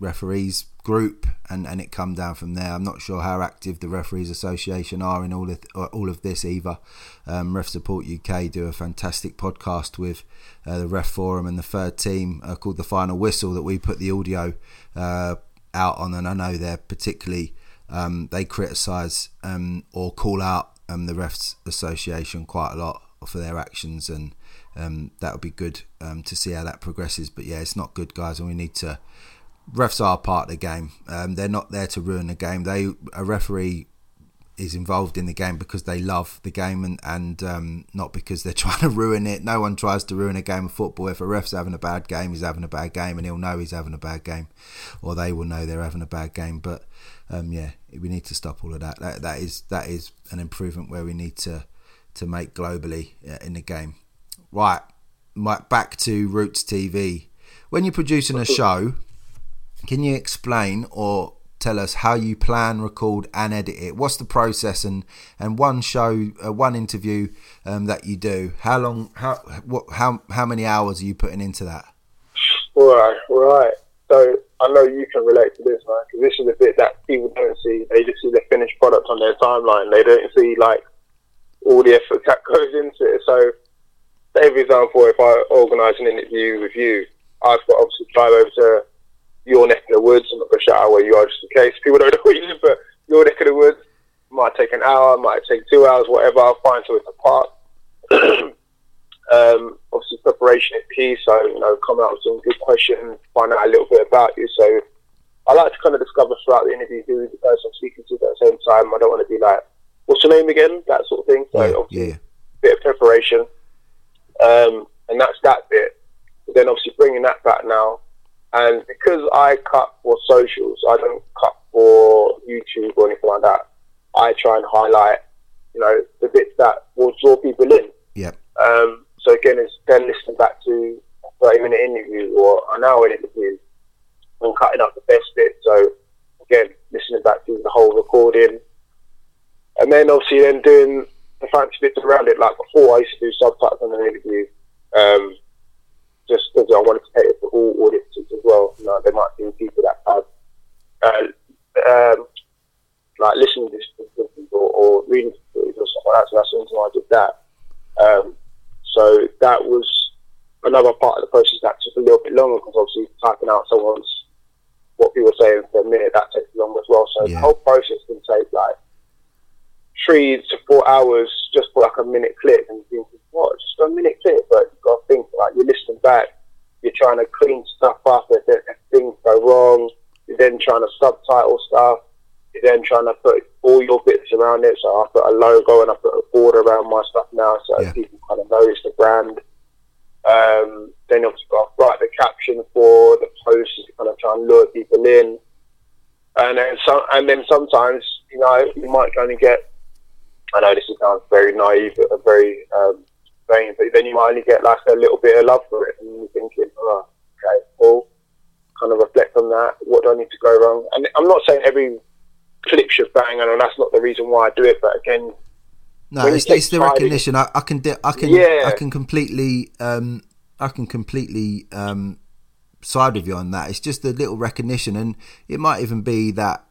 referees group and, and it come down from there. I'm not sure how active the referees association are in all of all of this either. Um, Ref Support UK do a fantastic podcast with uh, the Ref Forum and the third team uh, called the Final Whistle that we put the audio uh, out on, and I know they're particularly um, they criticise um, or call out um, the refs association quite a lot for their actions, and um, that would be good um, to see how that progresses. But yeah, it's not good, guys, and we need to. Refs are part of the game. Um, they're not there to ruin the game. They a referee is involved in the game because they love the game and and um, not because they're trying to ruin it. No one tries to ruin a game of football. If a ref's having a bad game, he's having a bad game, and he'll know he's having a bad game, or they will know they're having a bad game. But um, yeah, we need to stop all of that. That that is that is an improvement where we need to to make globally uh, in the game. Right, back to Roots TV. When you're producing a show, can you explain or tell us how you plan, record, and edit it. What's the process and and one show, uh, one interview um, that you do? How long? How what? How how many hours are you putting into that? Right, right. So I know you can relate to this, man, because this is the bit that people don't see. They just see the finished product on their timeline. They don't see like all the effort that goes into it. So say for example, if I organise an interview with you, I've got to obviously drive over to your neck of the woods. I'm not going to shout out where you are just in case people don't know where you live, but your neck of the woods might take an hour, might take two hours, whatever. I'll find somewhere to park. um, obviously, preparation is key. So you know, come out with some good questions, find out a little bit about you. So I like to kind of discover throughout the interview who the person I'm speaking to. At the same time, I don't want to be like, "What's your name again?" That sort of thing. So Yeah, obviously, yeah. bit of preparation, um, and that's that bit. But then obviously bringing that back now, and because I cut for socials, I don't cut for YouTube or anything like that. I try and highlight, you know, the bits that will draw people in. Yep. Um, so again, it's then listening back to a 30 minute interview or an hour interview and cutting up the best bit. So again, listening back to the whole recording. And then obviously then doing the fancy bits around it. Like before, I used to do subtitles on an interview, um, just because I wanted to cater for all audiences as well. You know, there might be people that have uh, um, like listening to this or, or reading stories or stuff like that. So that's the reason why I did that. Um, so that was another part of the process that took a little bit longer because obviously typing out someone's what people saying for a minute that takes longer as well. So Yeah. the whole process can take like three to four hours just for like a minute clip and you think, what, just a minute clip? But you've got to think like you're listening back, you're trying to clean stuff up if, if things go wrong, you're then trying to subtitle stuff, you're then trying to put all your bits around it. So I put a logo and I put a border around my stuff now so Yeah. people kind of notice the brand. Um, then obviously got to write the caption for the post to kind of try and lure people in. And then some, and then sometimes, you know, you might only get I know this sounds very naive, but very um, vain, but then you might only get like a little bit of love for it, and you're thinking, oh, okay, well, kind of reflect on that. What do I need to go wrong? And I'm not saying every clip should bang, and that's not the reason why I do it. But again, No, it's, it's the recognition. I, I can, di- I can, Yeah. I can completely, um, I can completely um, side with you on that. It's just a little recognition, and it might even be that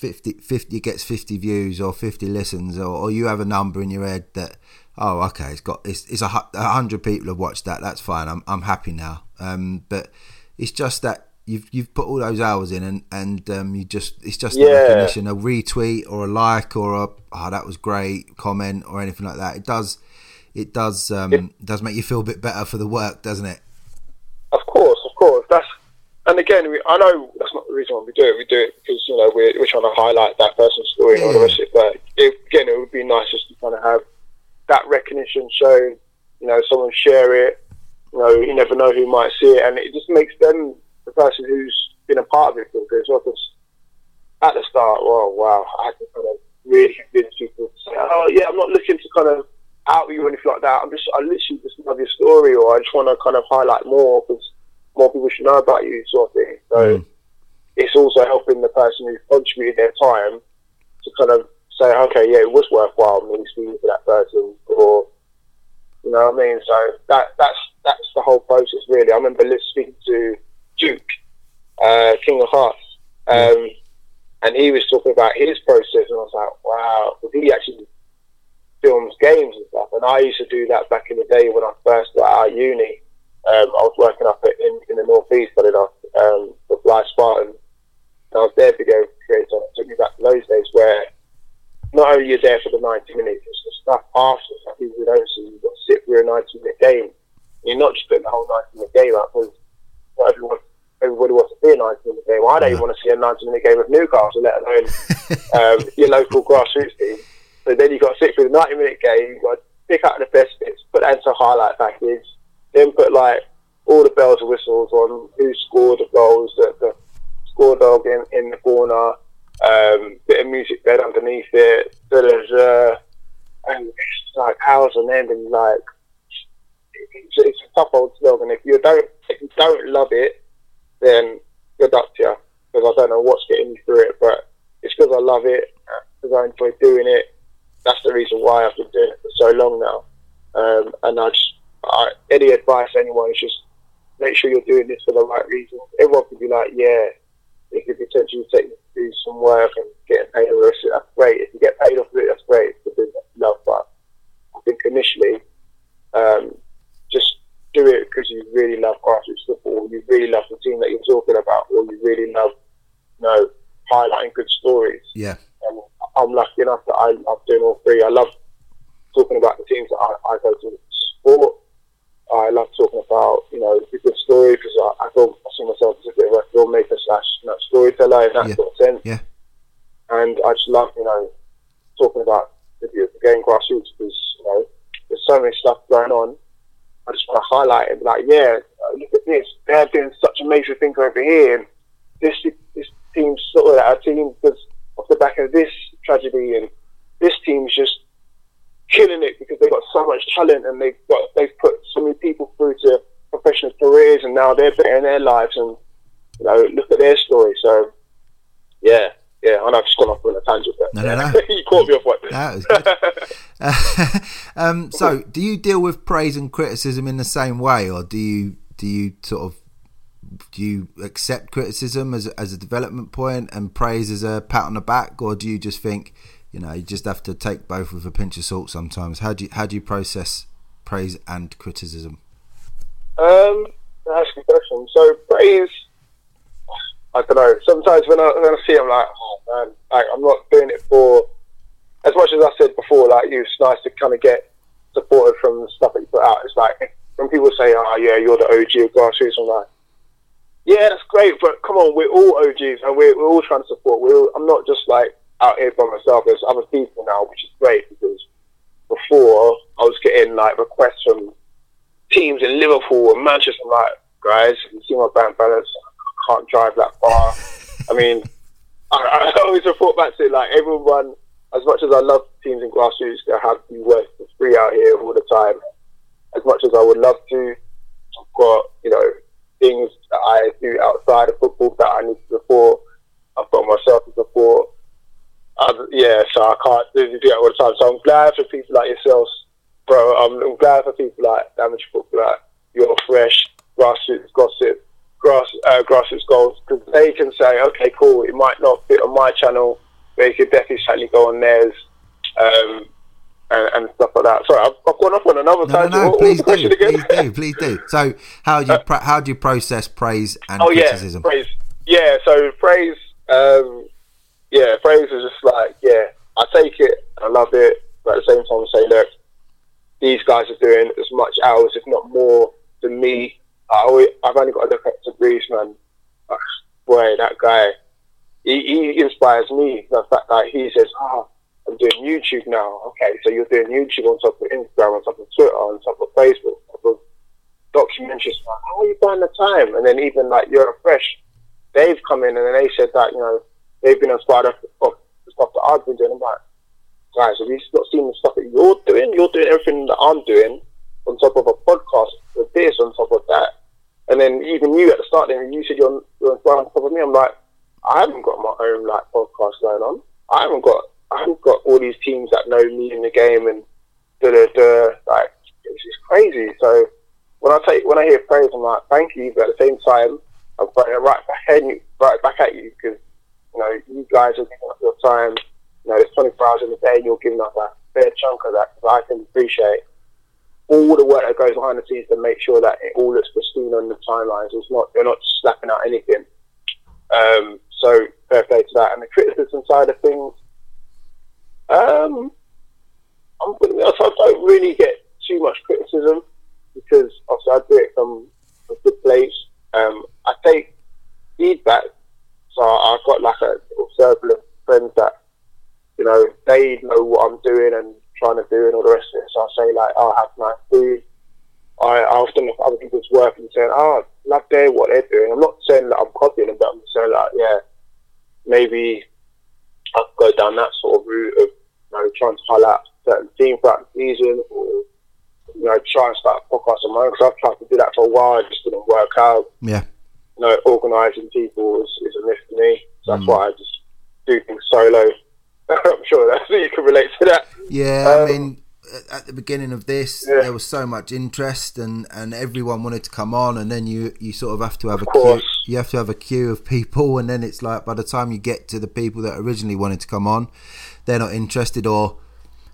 50, 50 gets fifty views or fifty listens, or, or you have a number in your head that, oh, okay, it's got, it's, it's a, a hundred people have watched that. That's fine. I'm, I'm happy now. Um, but it's just that. You've, you've put all those hours in and, and um, you just it's just the Yeah. recognition a retweet or a like or a oh that was great comment or anything like that it does it does um, does make you feel a bit better for the work doesn't it of course. And again, we, I know that's not the reason why we do it. We do it because you know we're, we're trying to highlight that person's story and all the mm. rest of it. But it, again, it would be nice just to kind of have that recognition shown. You know, someone share it. You know, you never know who might see it, and it just makes them the person who's been a part of it feel good as well. Because at the start, well, wow, I had to kind of really convince people to say, "Oh, yeah, I'm not looking to kind of out you or anything like that. I'm just, I literally just love your story, or I just want to kind of highlight more because more people should know about you, sort of thing. So Mm. it's also helping the person who contributed their time to kind of say, okay, yeah, it was worthwhile me speaking to that person, or you know what I mean. So that that's that's the whole process, really. I remember listening to Duke, uh, King of Hearts, um, and he was talking about his process, and I was like, wow, because he actually films games and stuff. And I used to do that back in the day when I first got out of uni. Um, I was working up at- in, in the northeast, but enough, um, with Blyth Spartan. And I was their video creator. It took me back to those days where not only you're there for the 90 minutes, it's the stuff after, stuff people don't see. You've got to sit through a 90 minute game. You're not just putting the whole 90 minute game up because not everyone, everybody wants to see a 90 minute game. I don't even want to see a 90 minute game of Newcastle, let alone um, your local grassroots team. So then you've got to sit through the 90 minute game, you've got to pick out the best bits, put that into a highlight package, then put like all the bells and whistles on who scored the goals, the, the score dog in, in the corner, um, bit of music bed underneath it, and it's like hours on end, and like it's, it's a tough old slog. And if you don't if you don't love it, then good luck to you. Because I don't know what's getting me through it, but it's because I love it, because I enjoy doing it. That's the reason why I've been doing it for so long now. Um, and I just, I, any advice anyone is just make sure you're doing this for the right reasons. Everyone could be like, yeah, it could potentially take you to do some work and get paid for it. That's great. If you get paid off of it, that's great. It's the you love. But I think initially, um, just do it because you really love grassroots football. you really love the team that you're talking about, or you really love, you know, highlighting good stories. Yeah. And I'm lucky enough that I, I'm doing all three. I love talking about the teams that I, I go to sport. I love talking about, you know, the good story because I, I feel I see myself as a bit of a filmmaker slash you know, storyteller in that Yeah. sort of sense. Yeah. And I just love, you know, talking about the, the game grassroots because, you know, there's so many stuff going on. I just want to highlight it, and be like, yeah, look at this. They're doing such amazing things over here. And this this team's sort of our team because off the back of this tragedy, and this team's just killing it because they've got so much talent and they've got they've put so many people through to professional careers, and now they're bettering their lives. And you know, look at their story. So, yeah, yeah. I know I've just gone off on a tangent, but No, no, no. you caught me off what. That was good. um, so, do you deal with praise and criticism in the same way, or do you do you sort of do you accept criticism as as a development point and praise as a pat on the back, or do you just think you know you just have to take both with a pinch of salt sometimes? How do you how do you process praise and criticism? Um, that's a good question. So praise, I don't know. Sometimes when I when I see, it, I'm like, oh man, like, I'm not doing it for. As much as I said before, like it's nice to kind of get supported from the stuff that you put out. It's like when people say, "Oh yeah, you're the OG of grassroots," I'm like, yeah, that's great, but come on, we're all OGs and we're, we're all trying to support. We're all, I'm not just like out here by myself. There's other people now, which is great because before I was getting like requests from teams in Liverpool and Manchester. I'm like, guys, you see my bank balance? I can't drive that far. I mean, I, I always report back to like everyone. As much as I love teams in grassroots that have you work for free out here all the time, as much as I would love to, I've got you know things that I do outside of football that I need to support. I've got myself to support. Um, yeah, so I can't do that all the time. So I'm glad for people like yourselves, bro. I'm, I'm glad for people like Damage Football, like You're Fresh, Grassroots Gossip, Grass uh, Grassroots Goals, because they can say, okay, cool, it might not fit on my channel, but it could definitely certainly go on theirs. Um, and, and stuff like that. Sorry, I've, I've gone off on No, another no, tangent. no. Was Please do, again? please do, please do. So, how do you pro- how do you process praise and oh criticism? yeah, praise. Yeah, so praise. Um, yeah, praise is just like yeah, I take it, I love it, but at the same time, I say look, these guys are doing as much hours, if not more, than me. I always, I've only got to look at the Breeze, man. Boy, that guy, he, he inspires me. The fact that he says, "Ah, I'm doing YouTube now." Okay, so you're doing YouTube on top of Instagram, on top of Twitter, on top of Facebook, on top of documentaries. How are you finding the time? And then even like you're fresh, they've come in and then they said that you know they've been inspired of, of the stuff that I've been doing. I'm like, guys, have you not seen the stuff that you're doing? You're doing everything that I'm doing on top of a podcast with this, on top of that. And then even you at the start, then you said you're, you're inspired on top of me. I'm like, I haven't got my own like podcast going on. I haven't got I haven't got all these teams that know me in the game and da da da. Like it's just crazy. So when I take when I hear praise, I'm like, thank you, but at the same time, I'm right back at you, right back at you because you know you guys are giving up your time. You know, there's 24 hours in the day, and you're giving up a fair chunk of that. Because I can appreciate all the work that goes behind the scenes to make sure that it all looks pristine on the timelines. It's not you're not slapping out anything. Um, so fair play to that. And the criticism side of things, um, I'm be honest, I don't really get too much criticism because obviously I do it from a good place. Um, I take feedback, so I've got like a little circle of friends that you know they know what I'm doing and trying to do and all the rest of it. So I say like, "Oh, have nice food." I, I often look at other people's work and saying, "Oh, love their what they're doing." I'm not saying that I'm copying them, but I'm saying like, yeah, maybe I'll go down that sort of route of you know trying to highlight certain team throughout the season, or you know try and start a podcast of my own because I've tried to do that for a while, it just didn't work out. Yeah, You know, organising people is, is a myth to me, so that's Mm. why I just do things solo. I'm sure that's you can relate to that. yeah. I Um, mean, at the beginning of this, Yeah. there was so much interest, and and everyone wanted to come on, and then you you sort of have to have Of a queue. You have to have a queue of people, and then it's like by the time you get to the people that originally wanted to come on, they're not interested, or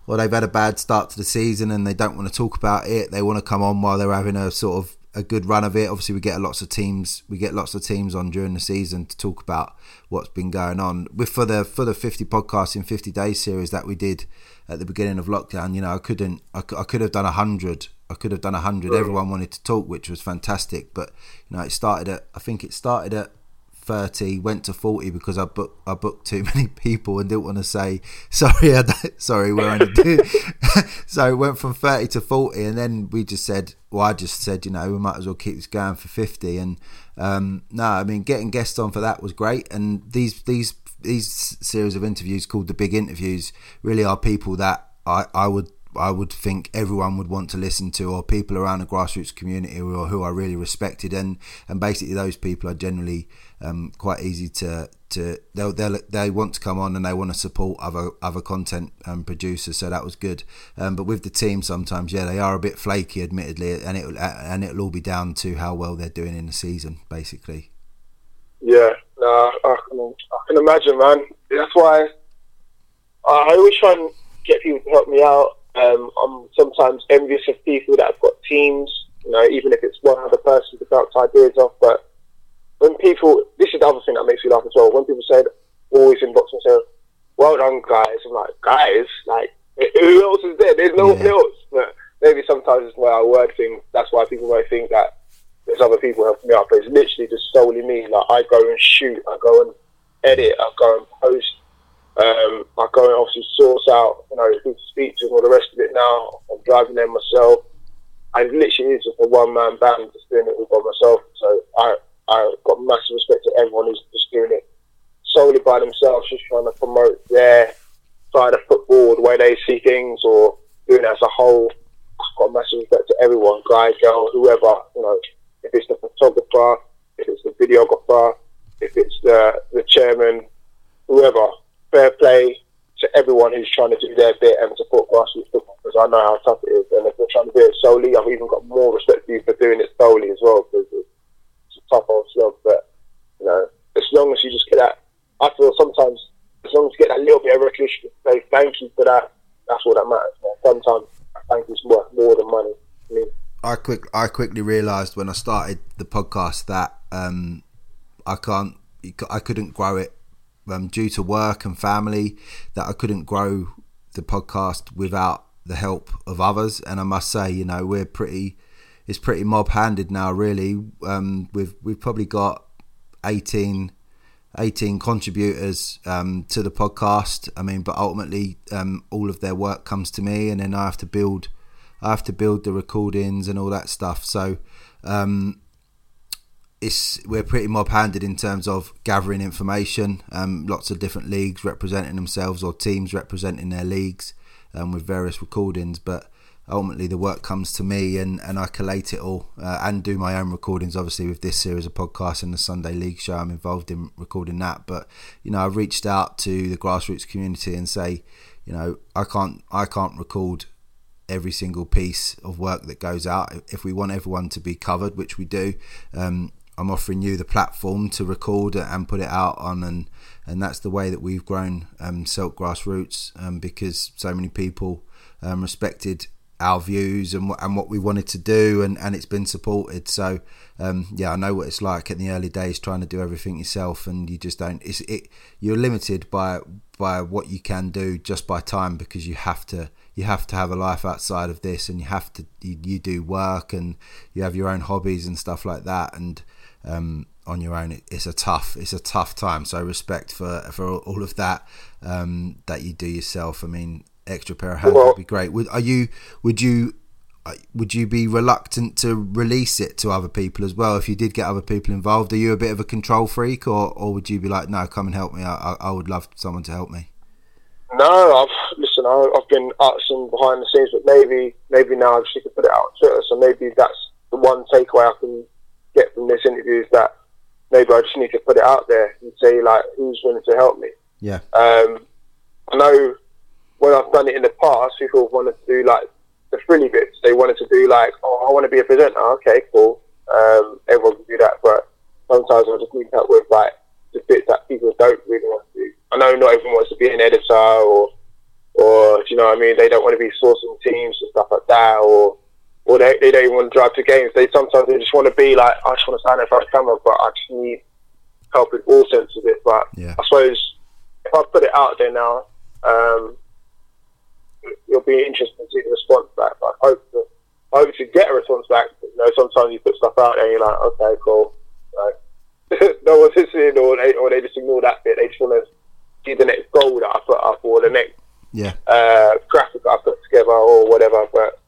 or they've had a bad start to the season and they don't want to talk about it. They want to come on while they're having a sort of a good run of it. Obviously, we get lots of teams. We get lots of teams on during the season to talk about what's been going on. With for the for the fifty podcasts in fifty days series that we did at the beginning of lockdown, you know, I couldn't. I, I could have done a hundred. I could have done a hundred. Everyone wanted to talk, which was fantastic. But you know, it started at. I think it started at 30 went to 40 because I booked I booked too many people and didn't want to say sorry I sorry we're only doing so it went from 30 to 40 and then we just said well I just said you know we might as well keep this going for 50 and um, no I mean getting guests on for that was great and these these these series of interviews called the big interviews really are people that I, I would I would think everyone would want to listen to, or people around the grassroots community or who are really respected, and and basically those people are generally um, quite easy to to they they they want to come on and they want to support other other content um, producers. So that was good. Um, but with the team, sometimes yeah, they are a bit flaky, admittedly, and it and it'll all be down to how well they're doing in the season, basically. Yeah, nah, I can, I can imagine, man. That's why I always try and get people to help me out um, I'm sometimes envious of people that have got teams, you know, even if it's one other person to bounce ideas off. But when people, this is the other thing that makes me laugh as well. When people say, always inbox and say, "Well done, guys," I'm like, "Guys, like, who else is there? There's no yeah. one else." But maybe sometimes it's I word thing. That's why people might think that there's other people helping me out. But it's literally just solely me. Like I go and shoot, I go and edit, I go and post um, I go and obviously source out, you know, who to speak to and all the rest of it now. I'm driving there myself. I literally is just a one man band just doing it all by myself. So I I got massive respect to everyone who's just doing it solely by themselves, just trying to promote their side of football, the way they see things, or doing it as a whole. I've got massive respect to everyone, guy, girl, whoever. You know, if it's the photographer, if it's the videographer, if it's the the chairman, whoever fair play to everyone who's trying to do their bit and support grassroots football because I know how tough it is. And if they're trying to do it solely, I've even got more respect for you for doing it solely as well because it's tough old slog. But, you know, as long as you just get that, I feel sometimes as long as you get that little bit of recognition, say thank you for that, that's all that matters. Man. Sometimes thank you's worth more than money to me. I quick I quickly realised when I started the podcast that um, I can't I couldn't grow it um, due to work and family that I couldn't grow the podcast without the help of others. And I must say, you know, we're pretty, it's pretty mob handed now, really. Um, we've, we've probably got 18, 18 contributors um, to the podcast. I mean, but ultimately, um, all of their work comes to me, and then I have to build, I have to build the recordings and all that stuff. So, um, it's we're pretty mob handed in terms of gathering information. Um, lots of different leagues representing themselves or teams representing their leagues um, with various recordings, but ultimately the work comes to me and, and I collate it all uh, and do my own recordings obviously with this series of podcasts and the Sunday League show. I'm involved in recording that but you know I've reached out to the grassroots community and say you know I can't I can't record every single piece of work that goes out. If we want everyone to be covered which we do um, I'm offering you the platform to record and put it out on, and and that's the way that we've grown um, Selk Grassroots um, because so many people um, respected our views and what and what we wanted to do, and, and it's been supported. So um, yeah, I know what it's like in the early days trying to do everything yourself, and you just don't. It's it. You're limited by by what you can do just by time because you have to you have to have a life outside of this, and you have to you, you do work and you have your own hobbies and stuff like that, and um, on your own. it's a tough, it's a tough time. So respect for for all of that um, that you do yourself. I mean, extra pair of hands well, would be great. Would are you? Would you? Uh, would you be reluctant to release it to other people as well if you did get other people involved? Are you a bit of a control freak, or, or would you be like, no, come and help me? I, I would love someone to help me. No, I've listen. I, have been asking behind the scenes, but maybe maybe now I just need put it out on Twitter. So maybe that's the one takeaway I can get from this interview is that maybe I just need to put it out there and say like who's willing to help me. Yeah. Um, I know when I've done it in the past, people have wanted to do like the frilly bits. They wanted to do like, oh, I want to be a presenter. Okay, cool. Um, everyone can do that, but sometimes I just meet up with like the bits that people don't really want to do. I know not everyone wants to be an editor or, or do you know what I mean? They don't want to be sourcing teams and stuff like that, or or they they, don't even want to drive to games. They sometimes they just want to be like, I just want to stand in front of the camera, but I just need help in all senses of it. But Yeah. I suppose if I put it out there now, um, it'll be interesting to see the response back. But I hope that I hope to get a response back. You know, sometimes you put stuff out there and you're like, okay, cool. Like, no one's listening, or they, or they just ignore that bit. They just want to see the next goal that I put up, or the next Yeah. uh, graphic that I put together, or whatever. But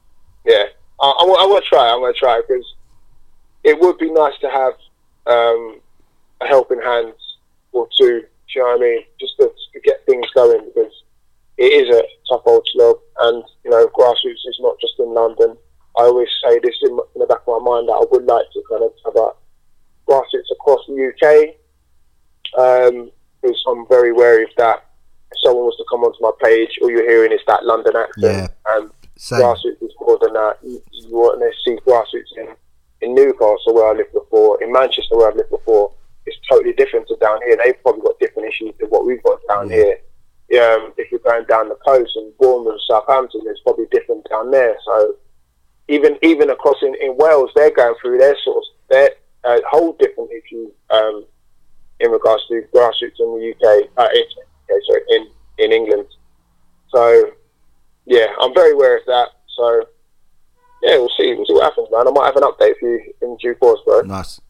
yeah, I, I, wa- I want to try. I'm going to try because it would be nice to have um, a helping hand or two. Do you know what I mean? Just to, to get things going because it is a tough old slog, and you know, grassroots is not just in London. I always say this in, in the back of my mind that I would like to kind of have a grassroots across the UK. Um, because I'm very wary of that. If someone was to come onto my page, all you're hearing is that London accent, and Same. grassroots is more than that. You, you want to see grassroots in, in Newcastle, where I lived before, in Manchester, where I've lived before. It's totally different to down here. They've probably got different issues than what we've got down Yeah. here. Um, if you're going down the coast and Bournemouth, Southampton, it's probably different down there. So even even across in, in Wales, they're going through their sort of their uh, whole different issue um, in regards to grassroots in the UK. Uh, in, okay, sorry, in in England. So yeah, I'm very aware of that. So yeah, we'll see. We'll see what happens, man. I might have an update for you in due course, bro. Nice.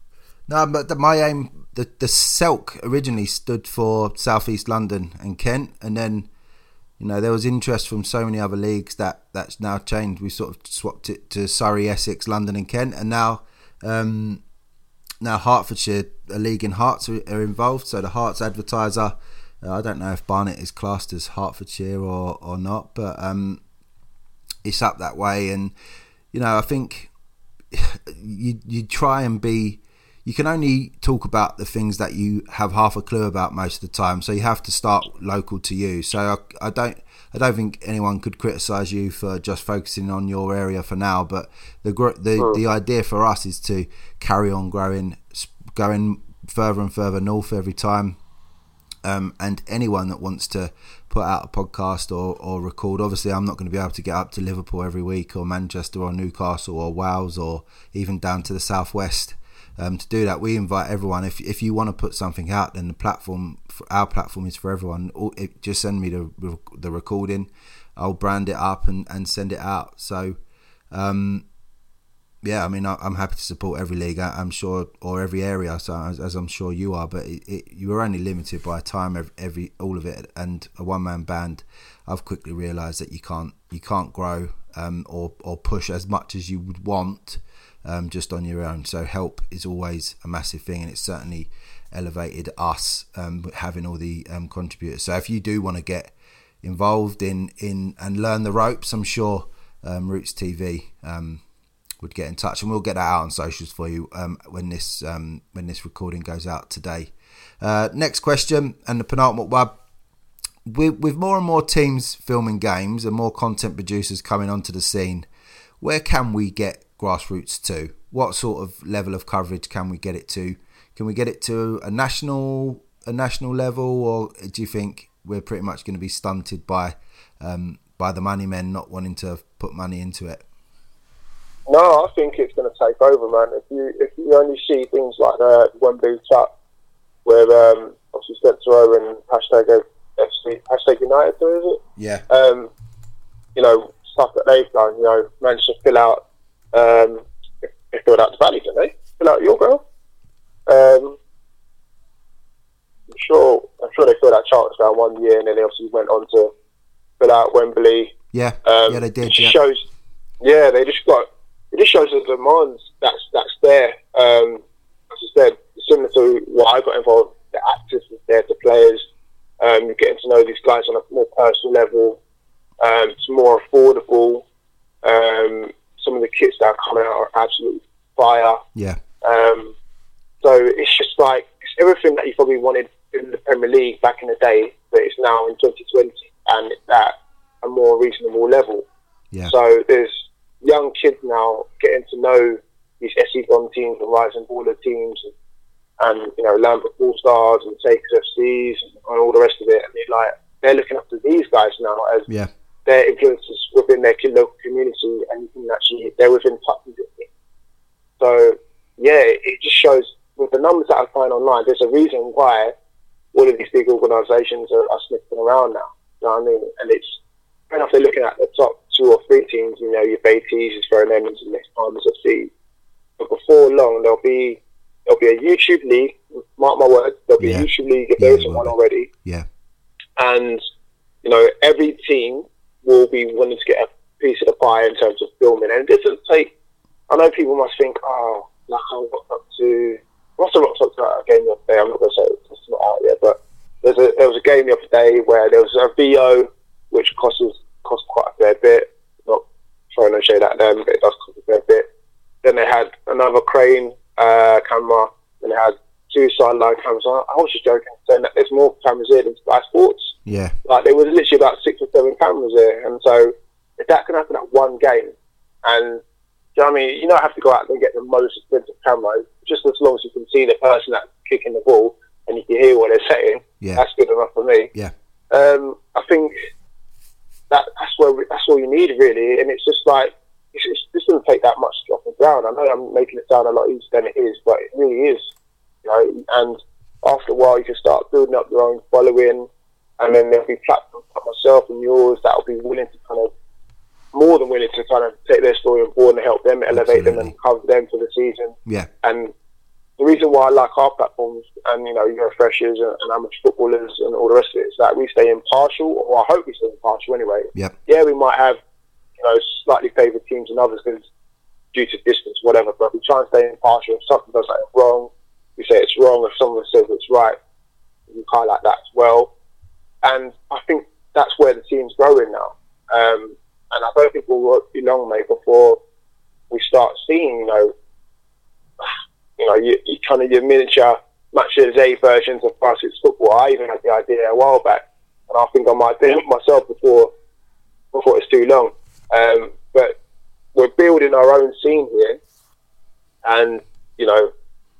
No, but the, my aim, the the Selk originally stood for Southeast London and Kent, and then you know there was interest from so many other leagues that that's now changed. We sort of swapped it to Surrey, Essex, London, and Kent, and now um, now Hertfordshire, a league in Herts are, are involved. So the Herts advertiser, uh, I don't know if Barnet is classed as Hertfordshire or or not, but um, it's up that way, and you know I think you you try and be you can only talk about the things that you have half a clue about most of the time so you have to start local to you. So I, I don't I don't think anyone could criticize you for just focusing on your area for now but the the the idea for us is to carry on growing going further and further north every time. Um, and anyone that wants to put out a podcast or, or record, obviously, I'm not going to be able to get up to Liverpool every week or Manchester or Newcastle or Wales or even down to the southwest. Um, to do that, we invite everyone. If if you want to put something out, then the platform, our platform is for everyone. All- It, just send me the the recording. I'll brand it up and, and send it out. So, um, yeah, I mean, I, I'm happy to support every league. I, I'm sure, or every area, so as, as I'm sure you are. But it, it, you are only limited by time, every, every all of it, and a one man band. I've quickly realised that you can't you can't grow um, or or push as much as you would want um, just on your own. So help is always a massive thing, and it's certainly elevated us um, having all the um, contributors. So if you do want to get involved in in and learn the ropes, I'm sure um, Roots TV um, would get in touch, and we'll get that out on socials for you um, when this when this recording goes out today. Uh, next question, and the penultimate one. With, with more and more teams filming games and more content producers coming onto the scene, where can we get grassroots to? What sort of level of coverage can we get it to? Can we get it to a national a national level, or do you think we're pretty much going to be stunted by um, by the money men not wanting to put money into it? No, I think it's going to take over, man. If you if you only see things like the Wembley Cup, where um, obviously Spencer Owen hashtag FC hashtag United, is it? Yeah, um, you know, stuff that they've done, you know, managed to fill out, um, they filled out the valley, didn't they? Fill out your girl. Um, I'm sure, I'm sure they filled out Ground one year and then they obviously went on to fill out Wembley. yeah, Um, yeah. They did. just Yeah, shows, yeah, they just got, it just shows the demands that's, that's there. Um, as I said, similar to what I got involved, the actors was there, the players, um, you're getting to know these guys on a more personal level. Um, it's more affordable. Um, some of the kits that are coming out are absolute fire. yeah, Um, so it's just like it's everything that you probably wanted in the Premier League back in the day, but it's now in 2020 and it's at a more reasonable level. yeah, So there's young kids now getting to know these SE Dons teams and Rising Baller teams and, and you know Lambeth All Stars and Takers FCs and, and all the rest of it. And they're like they're looking up to these guys now as yeah, their influences within their local community, and you can actually they're within tou- So yeah, it just shows with the numbers that I find online. There's a reason why all of these big organisations are, are sniffing around now. You know what I mean? And it's fair enough. They're looking at the top two or three teams. You know, your Beatties is throwing them into the next Palmers FC. But before long, there'll be there'll be a YouTube league. Mark my words, there'll be Yeah. a YouTube league if Yeah, there there isn't one already Yeah, and you know every team will be wanting to get a piece of the pie in terms of filming. And it doesn't take. I know people must think, oh, like I rocked up to. Have rocked up to a game the other day. I'm not going to say it's not out yet, but there's a there was a game the other day where there was a VO which cost cost quite a fair bit. Not throwing no shade at them, but it does cost a fair bit. Then they had another crane uh, camera, and they had two sideline cameras. I was just joking, saying that there's more cameras here than Sky Sports. Yeah, Like there was literally about six or seven cameras there, and so if that can happen at one game, and do you know what I mean? You don't have to go out and get the most expensive camera, just as long as you can see the person that's kicking the ball and you can hear what they're saying. Yeah. That's good enough for me. yeah, Um, I think that that's where we, that's all you need really, and it's just like it's, it's, this doesn't take that much off the ground. I know I'm making it sound a lot easier than it is, but it really is. You know, and after a while, you can start building up your own following, and then there'll be platforms like myself and yours that'll be willing to kind of more than willing to kind of take their story on board and help them elevate them and Absolutely. cover them for the season. yeah, And the reason why I like our platforms and, you know, your freshers and, and amateur footballers and all the rest of it is that we stay impartial, or I hope we stay impartial anyway. Yep. Yeah, we might have, you know, slightly favoured teams and others because due to distance, whatever, but we try and stay impartial. If something does something wrong, we say it's wrong. If someone says it's right, we highlight that as well. And I think that's where the team's growing now. Um, and I don't think we'll be long, mate, before we start seeing, you know, you know, you, you kind of your miniature match of the day versions of grassroots football. I even had the idea a while back, and I think I might do it myself before before it's too long. Um, but we're building our own scene here, and you know,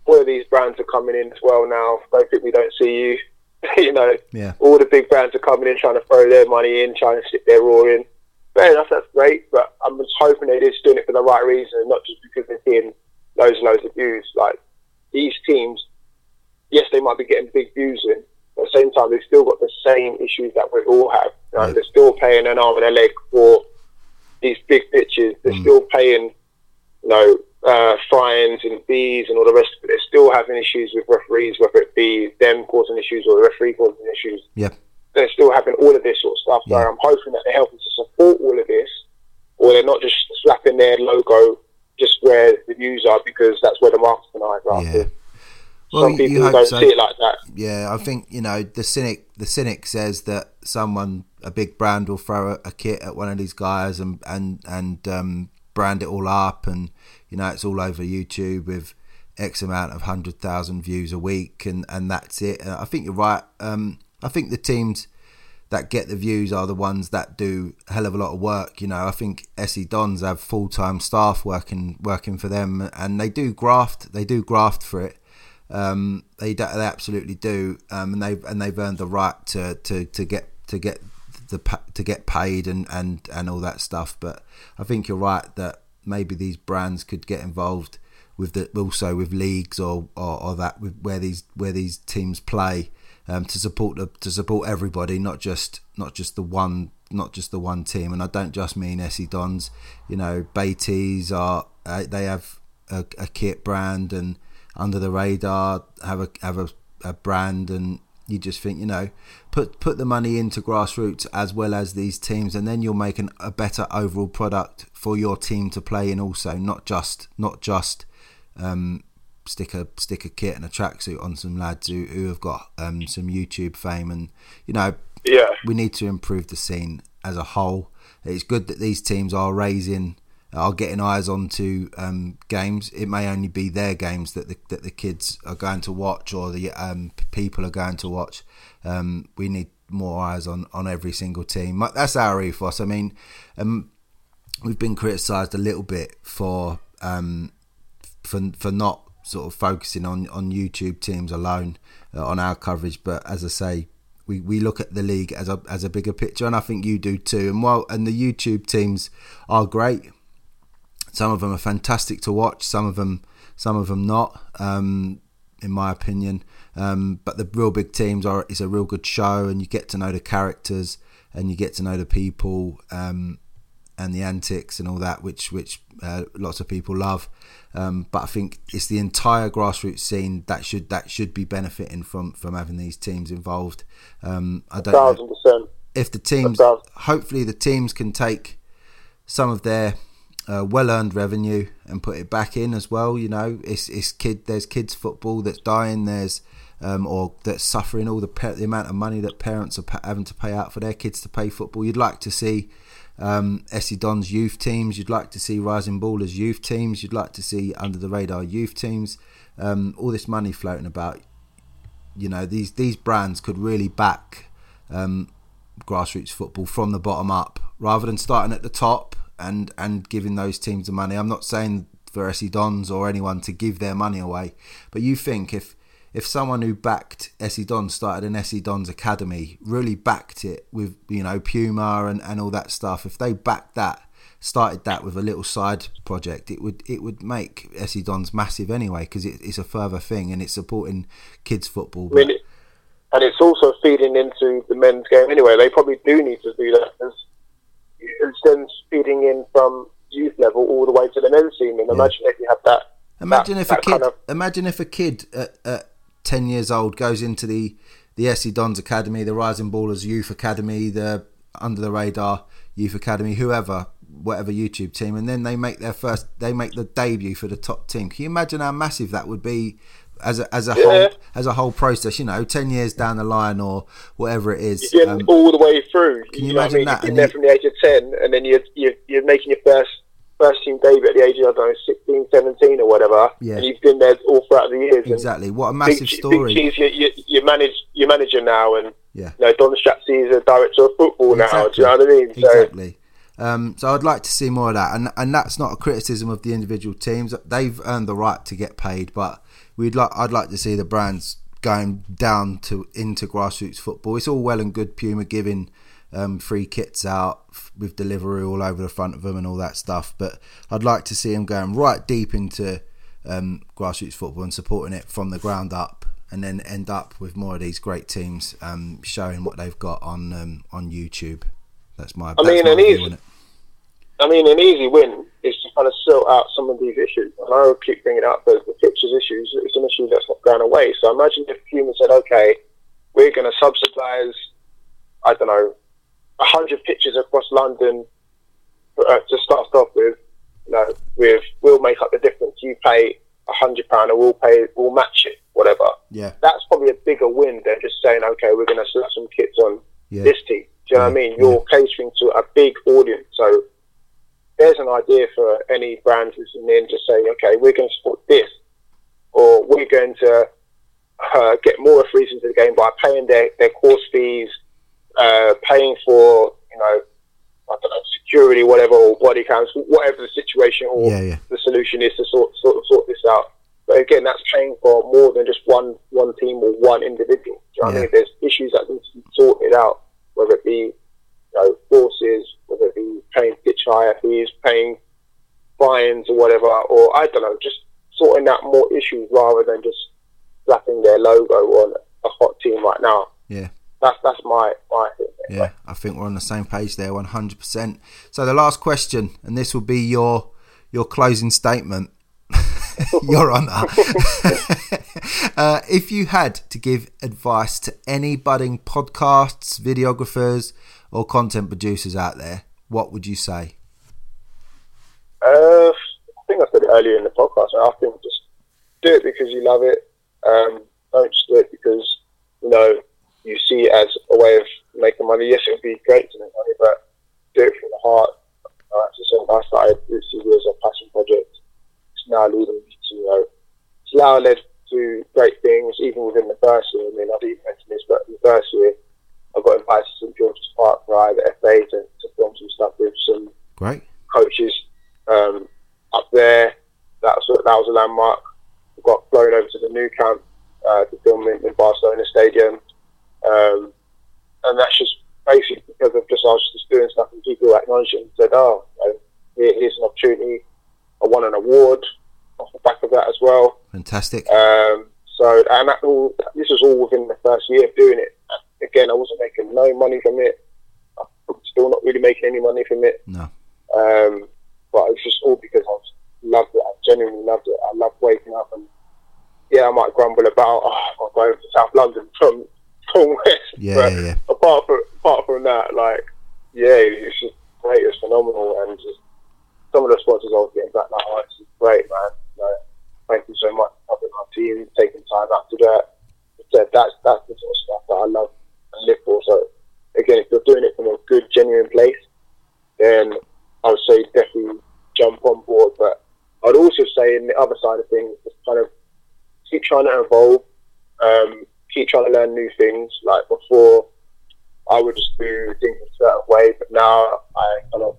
all of these brands are coming in as well now. Don't think we don't see you. you know, yeah, all the big brands are coming in, trying to throw their money in, trying to stick their raw in. Fair enough, that's great, but I'm just hoping they're just doing it for the right reason, and not just because they're seeing loads and loads of views. Like these teams, yes, they might be getting big views in, but at the same time, they've still got the same issues that we all have. Know, They're still paying an arm and a leg for these big pitches. They're Mm. still paying, you know, uh, fines and fees and all the rest of it. They're still having issues with referees, whether it be them causing issues or the referee causing issues yeah, they're still having all of this sort of stuff. So I'm hoping that they're helping to support all of this, or they're not just slapping their logo just where the views are because that's where the marketing eyes are. yeah. Well, Some people don't so. see it like that. Yeah, I think you know the cynic. The cynic says that someone, a big brand, will throw a, a kit at one of these guys and and and um, brand it all up, and you know it's all over YouTube with X amount of hundred thousand views a week, and and that's it. Uh, I think you're right. Um, I think the teams that get the views are the ones that do a hell of a lot of work. You know, I think SE Dons have full time staff working working for them, and they do graft. They do graft for it. Um, they do, they absolutely do, um, and they and they've earned the right to, to, to get to get the to get paid and, and, and all that stuff. But I think you're right that maybe these brands could get involved with the also with leagues or, or, or that with where these where these teams play um, to support the to support everybody, not just not just the one not just the one team. And I don't just mean SE Dons. You know, Beatties are uh, they have a, a kit brand and under the radar have a have a, a brand and you just think you know put put the money into grassroots as well as these teams and then you'll make an, a better overall product for your team to play in also not just not just um, stick a stick a kit and a tracksuit on some lads who, who have got um, some YouTube fame and you know Yeah, we need to improve the scene as a whole. It's good that these teams are raising, are getting eyes onto um, games. It may only be their games that the that the kids are going to watch or the um, people are going to watch. Um, we need more eyes on, on every single team. That's our ethos. I mean, um, we've been criticised a little bit for um, for for not sort of focusing on, on YouTube teams alone uh, on our coverage. But as I say, we, we look at the league as a as a bigger picture, and I think you do too. And while and the YouTube teams are great, some of them are fantastic to watch. Some of them some of them not. Um, in my opinion, um, but the real big teams are is a real good show, and you get to know the characters and you get to know the people um, and the antics and all that, which which uh, lots of people love. Um, but I think it's the entire grassroots scene that should that should be benefiting from from having these teams involved. Um, I don't thousand percent. if the teams, hopefully, the teams can take some of their uh, well earned revenue and put it back in as well. You know, it's it's kid. There's kids football that's dying. There's um, or that's suffering all the the amount of money that parents are having to pay out for their kids to play football. You'd like to see um, Don's youth teams. You'd like to see Rising Ballers youth teams. You'd like to see under the radar youth teams. Um, all this money floating about. You know, these these brands could really back um, grassroots football from the bottom up rather than starting at the top and and giving those teams the money. I'm not saying for SE Dons or anyone to give their money away, but you think if if someone who backed SE Dons started an SE Dons academy, really backed it with you know Puma and, and all that stuff, if they backed that, started that with a little side project, it would it would make SE Dons massive anyway because it, it's a further thing and it's supporting kids football. I mean, it, and it's also feeding into the men's game anyway. They probably do need to do that it's then feeding in from youth level all the way to the men's team. And yeah. imagine if you have that. Imagine that, if a kid. Kind of, imagine if a kid at, at ten years old goes into the the SE Dons Academy, the Rising Ballers Youth Academy, the Under the Radar Youth Academy, whoever, whatever YouTube team, and then they make their first, they make the debut for the top team. Can you imagine how massive that would be as a as a yeah. whole as a whole process? You know, ten years down the line or whatever it is, um, all the way through. Can you, you imagine I mean? that? You've been there from the age of ten, and then you're you're, you're making your first first team debut at the age of, I don't know, 16, 17 or whatever. Yeah. And you've been there all throughout the years. Exactly. What a massive big, story. Big you, you, you manage, your manager now, and yeah. you know, Don Strapsey is a director of football exactly. now. Do you know what I mean? Exactly. So, um, so I'd like to see more of that, and and that's not a criticism of the individual teams. They've earned the right to get paid, but we'd like I'd like to see the brands going down to into grassroots football. It's all well and good Puma giving um, free kits out with delivery all over the front of them and all that stuff. But I'd like to see them going right deep into um, grassroots football and supporting it from the ground up, and then end up with more of these great teams um, showing what they've got on um, on YouTube. That's my. I mean, an easy. I mean, an easy win kind of sort out some of these issues. And I keep bringing up the, the pictures issues. It's an issue that's not going away. So imagine if Puma said, "Okay, we're going to subsidise, I don't know, hundred pitches across London uh, to start off with. You know, with we'll make up the difference. You pay a hundred pound, or we'll pay, we'll match it, whatever. Yeah, that's probably a bigger win than just saying, okay, we're going to slap some kits on yeah. this team. Do you know what I mean? You're yeah. catering to a big audience, so there's an idea for any brand who's in to say, okay, we're going to support this, or we're going to uh, get more referees into the game by paying their, their course fees uh, paying for, you know, I don't know, security, whatever, or body cams, whatever the situation or yeah, yeah. the solution is to sort, sort sort this out. But again, that's paying for more than just one one team or one individual. Do you know yeah. I mean? There's issues that need to be sorted out, whether it be you know, forces, whether it be paying fees, paying fines or whatever, or I don't know, just sorting out more issues rather than just slapping their logo on a hot team right now. Yeah that's that's my my thing. Yeah, I think we're on the same page there, one hundred percent. So the last question, and this will be your your closing statement. Your Honour. uh, if you had to give advice to any budding podcasts, videographers, or content producers out there, what would you say? Uh, I think I said it earlier in the podcast. I think just do it because you love it. Um, don't just do it because you know you see it as a way of making money. Yes, it would be great to make money, but do it from the heart. Uh, so I started this as a passion project. It's now leading me to, you know, it's now led to great things, even within the first year. I mean, I didn't mention this, but in the first year, I got invited to St George's Park by the FA to, to film some stuff with some great coaches um, up there. That was, that was a landmark. I got flown over to the Nou Camp uh, to film in, in Barcelona Stadium. Um, and that's just basically because of just I was just doing stuff and people acknowledged it and said, oh, you know, here's an opportunity. I won an award off the back of that as well. Fantastic. Um, so, and that all, this was all within the first year of doing it. Again, I wasn't making no money from it. I'm still not really making any money from it. No. Um, but it's just all because I loved it. I genuinely loved it. I loved waking up and yeah, I might grumble about oh, I'm going to South London from from West. Yeah, but yeah, yeah. Apart from apart from that, like yeah, it's just great. It's phenomenal, and just some of the sponsors I was getting back like, oh, it's great, man. Like, thank you so much for helping my team, taking time out to do that. So that's that's the sort of stuff that I love and live for. So again, if you're doing it from a good, genuine place, then I would say definitely jump on board. But I'd also say in the other side of things, just kind of keep trying to evolve, um, keep trying to learn new things. Like before, I would just do things a certain way, but now I kind of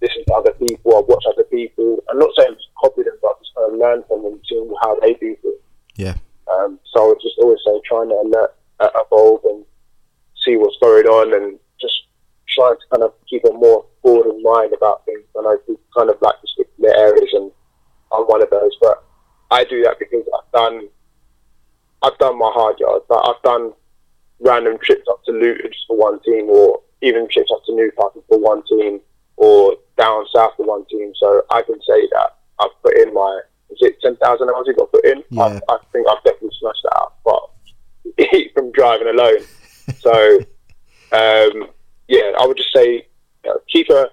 listen to other people, I watch other people. I'm not saying just copy them, but just kind of learn from them, see how they do things. Yeah. Um, so I would just always say trying to alert, uh, evolve and see what's going on and trying to kind of keep a more broad in mind about things. And I do kind of like to stick to their areas and I'm one of those, but I do that because I've done I've done my hard yards. Like I've done random trips up to Luton just for one team, or even trips up to Newcastle for one team, or down south for one team. So I can say that I've put in my is it ten thousand hours you got put in? Yeah. I, I think I've definitely smashed that out, but from driving alone. So um, yeah, I would just say you know, keep a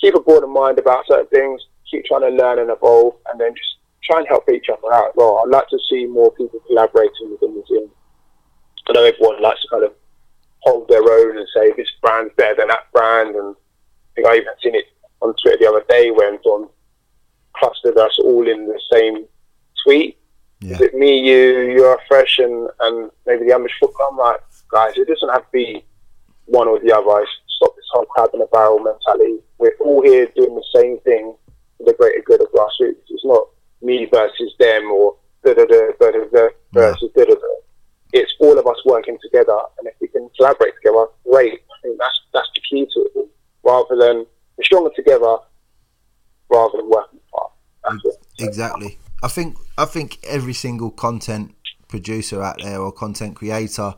keep a broader mind about certain things. Keep trying to learn and evolve, and then just try and help each other out well. I'd like to see more people collaborating within the team. I know everyone likes to kind of hold their own and say this brand's better than that brand, and I think I even seen it on Twitter the other day when Don clustered us all in the same tweet. Yeah. Is it me, you, you're fresh, and, and maybe the Amish football? I'm like, guys, it doesn't have to be one or the other. Stop this whole crab in a barrel mentality. We're all here doing the same thing for the greater good of grassroots. It's not me versus them or da da da da da versus da da da. It's all of us working together, and if we can collaborate together, great. I think that's that's the key to it. Rather than we're stronger together, rather than working apart. Exactly. I think I think every single content producer out there or content creator,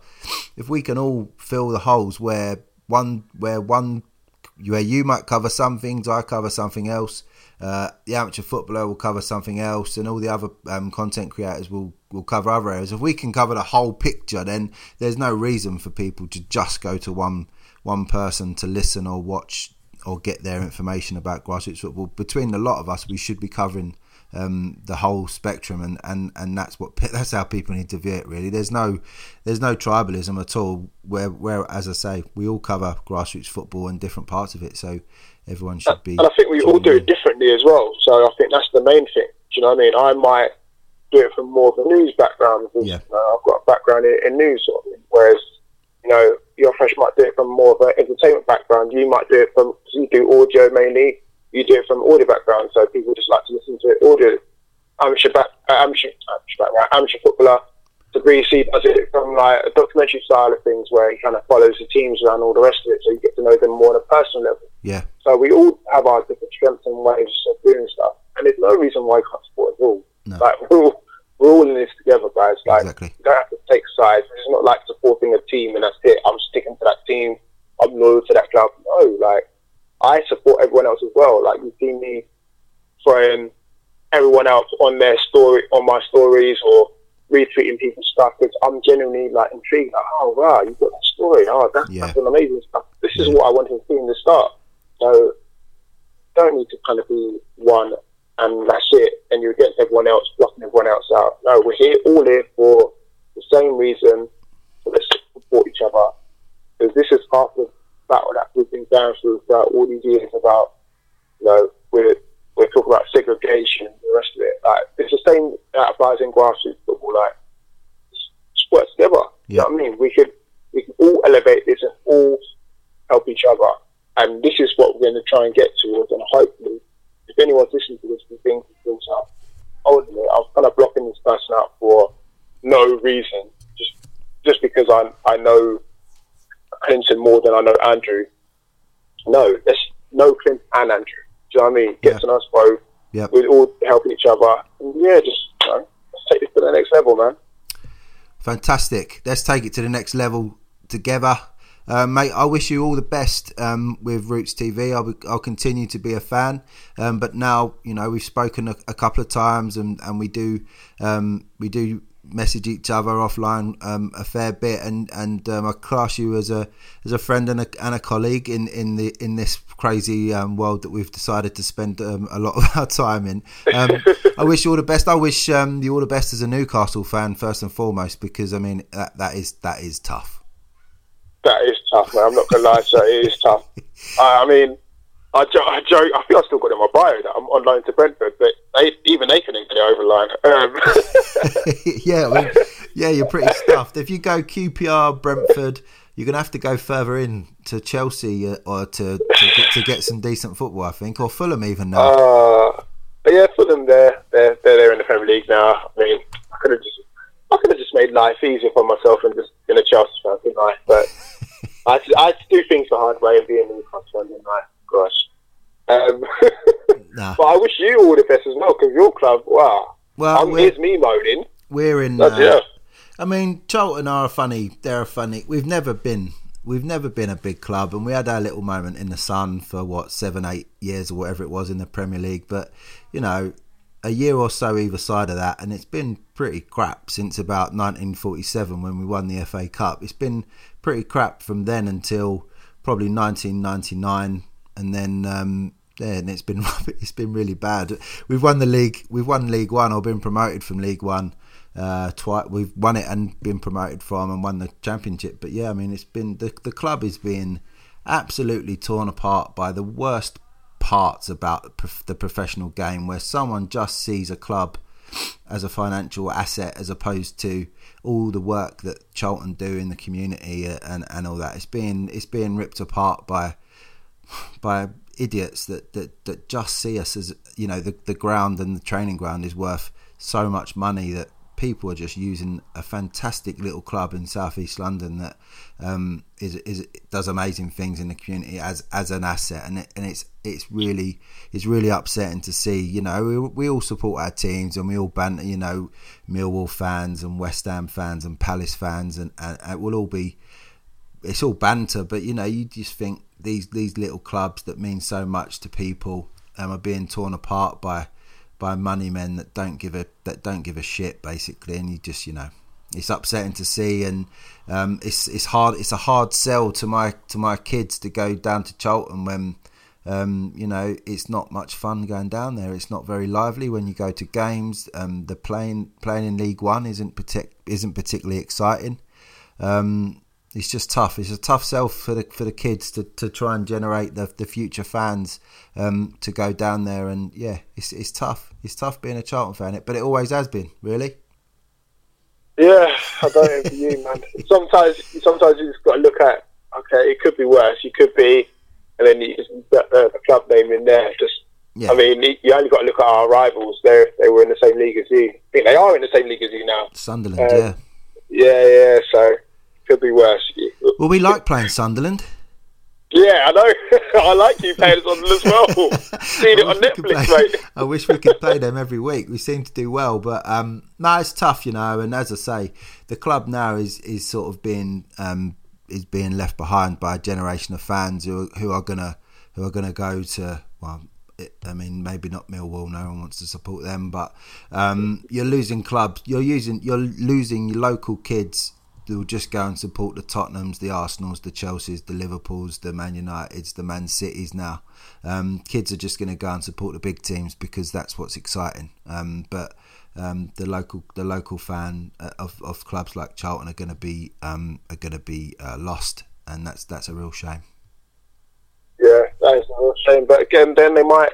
if we can all fill the holes where one where one where you might cover some things, I cover something else. Uh, the amateur footballer will cover something else, and all the other um, content creators will will cover other areas. If we can cover the whole picture, then there's no reason for people to just go to one one person to listen or watch or get their information about grassroots football. Between the lot of us, we should be covering um, the whole spectrum, and, and, and that's what that's how people need to view it. Really, there's no there's no tribalism at all. Where where as I say, we all cover grassroots football and different parts of it, so everyone should be. and I think we all do it differently as well. So I think that's the main thing. Do you know what I mean? I might do it from more of a news background because Yeah. know, I've got a background in, in news, sort of thing. whereas you know your fresh might do it from more of an entertainment background. You might do it from you do audio mainly. You do it from audio background, so people just like to listen to it audio. Amateur back, uh, amateur, amateur background, amateur footballer. Does it from like a documentary style of things where he kind of follows the teams around all the rest of it, so you get to know them more on a personal level. Yeah, So we all have our different strengths and ways of doing stuff, and there's no reason why you can't support us all. No. Like we're all, we're all in this together, guys. Like Exactly. you don't have to take sides. It's not like supporting a team and that's it. I'm sticking to that team. I'm loyal to that club. No, like I support everyone else as well. Like you see me throwing everyone else on their story, on my stories, or retweeting people's stuff because I'm genuinely like intrigued. Like, oh wow, you've got that story. Oh, that's, Yeah. that's an amazing stuff. This is what I wanted to see in the start. So don't need to kind of be one and that's it, and you're against everyone else, blocking everyone else out. No, we're here all here for the same reason. So let's support each other because this is part of battle that we've been going through throughout all these years about, you know, we're we're talking about segregation and the rest of it. Like it's the same that applies in grassroots football. Like just work together. You know what I mean? We could we can all elevate this and all help each other. And this is what we're going to try and get towards. And hopefully, if anyone's listening to this and thinks themselves out, ultimately, I was kind of blocking this person out for no reason, just just because I I know Clinton more than I know Andrew. No, let's know Clinton and Andrew. Do you know what I mean? Get Yeah. to know us both. Yep. We're all helping each other. Yeah, just you know, let's take this to the next level, man. Fantastic. Let's take it to the next level together. Uh, mate, I wish you all the best um, with Roots TV. I'll, be, I'll continue to be a fan, um, but now you know we've spoken a, a couple of times, and, and we do um, we do message each other offline um, a fair bit, and and um, I class you as a as a friend and a, and a colleague in, in the in this crazy um, world that we've decided to spend um, a lot of our time in. Um, I wish you all the best. I wish um, you all the best as a Newcastle fan first and foremost, because I mean that that is that is tough. That is tough, man. I'm not gonna lie, so it is tough. I, I mean, I, jo- I joke. I think I still got it in my bio that I'm on loan to Brentford, but they, even they can't get over line. Um, yeah, mean, yeah, you're pretty stuffed. If you go QPR, Brentford, you're gonna have to go further in to Chelsea uh, or to to get, to get some decent football, I think, or Fulham even now. uh, yeah, Fulham, they're they're they're there in the Premier League now. I mean, I could have just I could have just made life easier for myself and just been a Chelsea fan, didn't I? But I I do things the hard way and be a Newcastle fan, didn't I? Gosh. Um, Nah. but I wish you all the best as well because your club, wow. Well, um, here's me moaning. We're in. Uh, yeah. I mean, Charlton are funny. They're a funny. We've never been. We've never been a big club, and we had our little moment in the sun for what seven, eight years or whatever it was in the Premier League. But you know, a year or so either side of that, and it's been pretty crap since about 1947 when we won the FA Cup. It's been pretty crap from then until probably 1999, and then um, yeah, and it's been it's been really bad. We've won the league. We've won League One or been promoted from League One uh, twice. We've won it and been promoted from and won the championship. But yeah, I mean, it's been the the club is being absolutely torn apart by the worst parts about the professional game, where someone just sees a club as a financial asset as opposed to all the work that Charlton do in the community and, and all that. It's being it's being ripped apart by by idiots that, that, that just see us as you know the the ground and the training ground is worth so much money that people are just using a fantastic little club in southeast London that um, is is does amazing things in the community as as an asset. And it, and it's it's really it's really upsetting to see you know we, we all support our teams and we all banter you know Millwall fans and West Ham fans and Palace fans and, and, and we'll all be it's all banter, but you know, you just think these these little clubs that mean so much to people um, are being torn apart by by money men that don't give a that don't give a shit basically, and you just you know, it's upsetting to see, and um, it's it's hard it's a hard sell to my to my kids to go down to Charlton when. Um, you know, it's not much fun going down there. It's not very lively when you go to games. Um, the playing playing in League One isn't partic- isn't particularly exciting. Um, it's just tough. It's a tough sell for the for the kids to, to try and generate the the future fans um, to go down there. And yeah, it's it's tough. It's tough being a Charlton fan, but it always has been. Really. Yeah, I don't envy you, man. Sometimes, sometimes you just got to look at. Okay, it could be worse. You could be, and then you just put the, the club name in there. Just, Yeah. I mean, you only got to look at our rivals. They they were in the same league as you. I think they are in the same league as you now. Sunderland. Um, yeah. Yeah, yeah. So could be worse. Well, we like playing Sunderland. Yeah, I know. I like you playing on as well. Seen it I on wish we could Netflix, play- mate. I wish we could play them every week. We seem to do well, but um, no, it's tough, you know. And as I say, the club now is is sort of being um, is being left behind by a generation of fans who who are gonna who are gonna go to well. It, I mean, maybe not Millwall. No one wants to support them, but um, you're losing clubs. You're using. You're losing your local kids will just go and support the Tottenhams, the Arsenals, the Chelseas, the Liverpools, the Man Uniteds, the Man Cities. Now, um, kids are just going to go and support the big teams because that's what's exciting. Um, but um, the local the local fan uh, of, of clubs like Charlton are going to be um, are going to be uh, lost, and that's that's a real shame. Yeah, that is a real shame. But again, then they might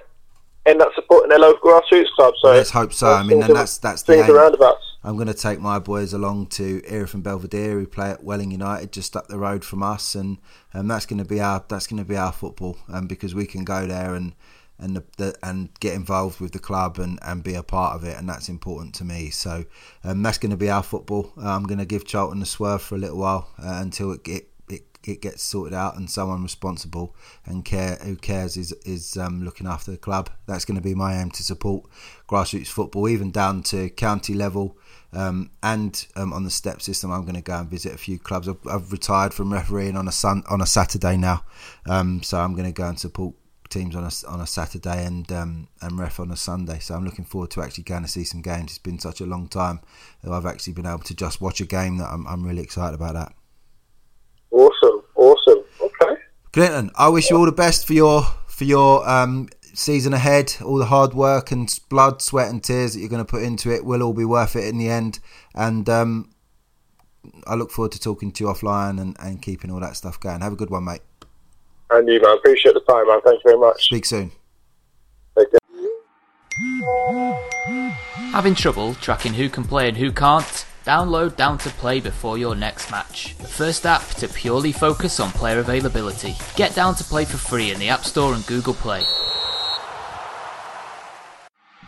end up supporting their local grassroots club. So Let's hope so. I mean, and that's that's the aim. roundabouts. I'm going to take my boys along to Erith and Belvedere, who play at Welling United, just up the road from us, and um, that's going to be our that's going to be our football, um, because we can go there and and the, the, and get involved with the club and, and be a part of it, and that's important to me. So um, that's going to be our football. Uh, I'm going to give Charlton a swerve for a little while uh, until it, it it it gets sorted out and someone responsible and care who cares is is um, looking after the club. That's going to be my aim to support grassroots football, even down to county level. Um, and um, on the step system, I'm going to go and visit a few clubs. I've, I've retired from refereeing on a sun on a Saturday now, um, so I'm going to go and support teams on a on a Saturday and um, and ref on a Sunday. So I'm looking forward to actually going to see some games. It's been such a long time that I've actually been able to just watch a game that I'm I'm really excited about that. Awesome, awesome. Okay, Clinton, I wish you all the best for your for your um, season ahead. All the hard work and blood, sweat, and tears that you're going to put into it will all be worth it in the end. And um, I look forward to talking to you offline and, and keeping all that stuff going. Have a good one, mate. and you man, appreciate the time, man. Thank you very much. Speak soon. Take care. Having trouble tracking who can play and who can't? Download Down to Play before your next match. The first app to purely focus on player availability. Get Down to Play for free in the App Store and Google Play.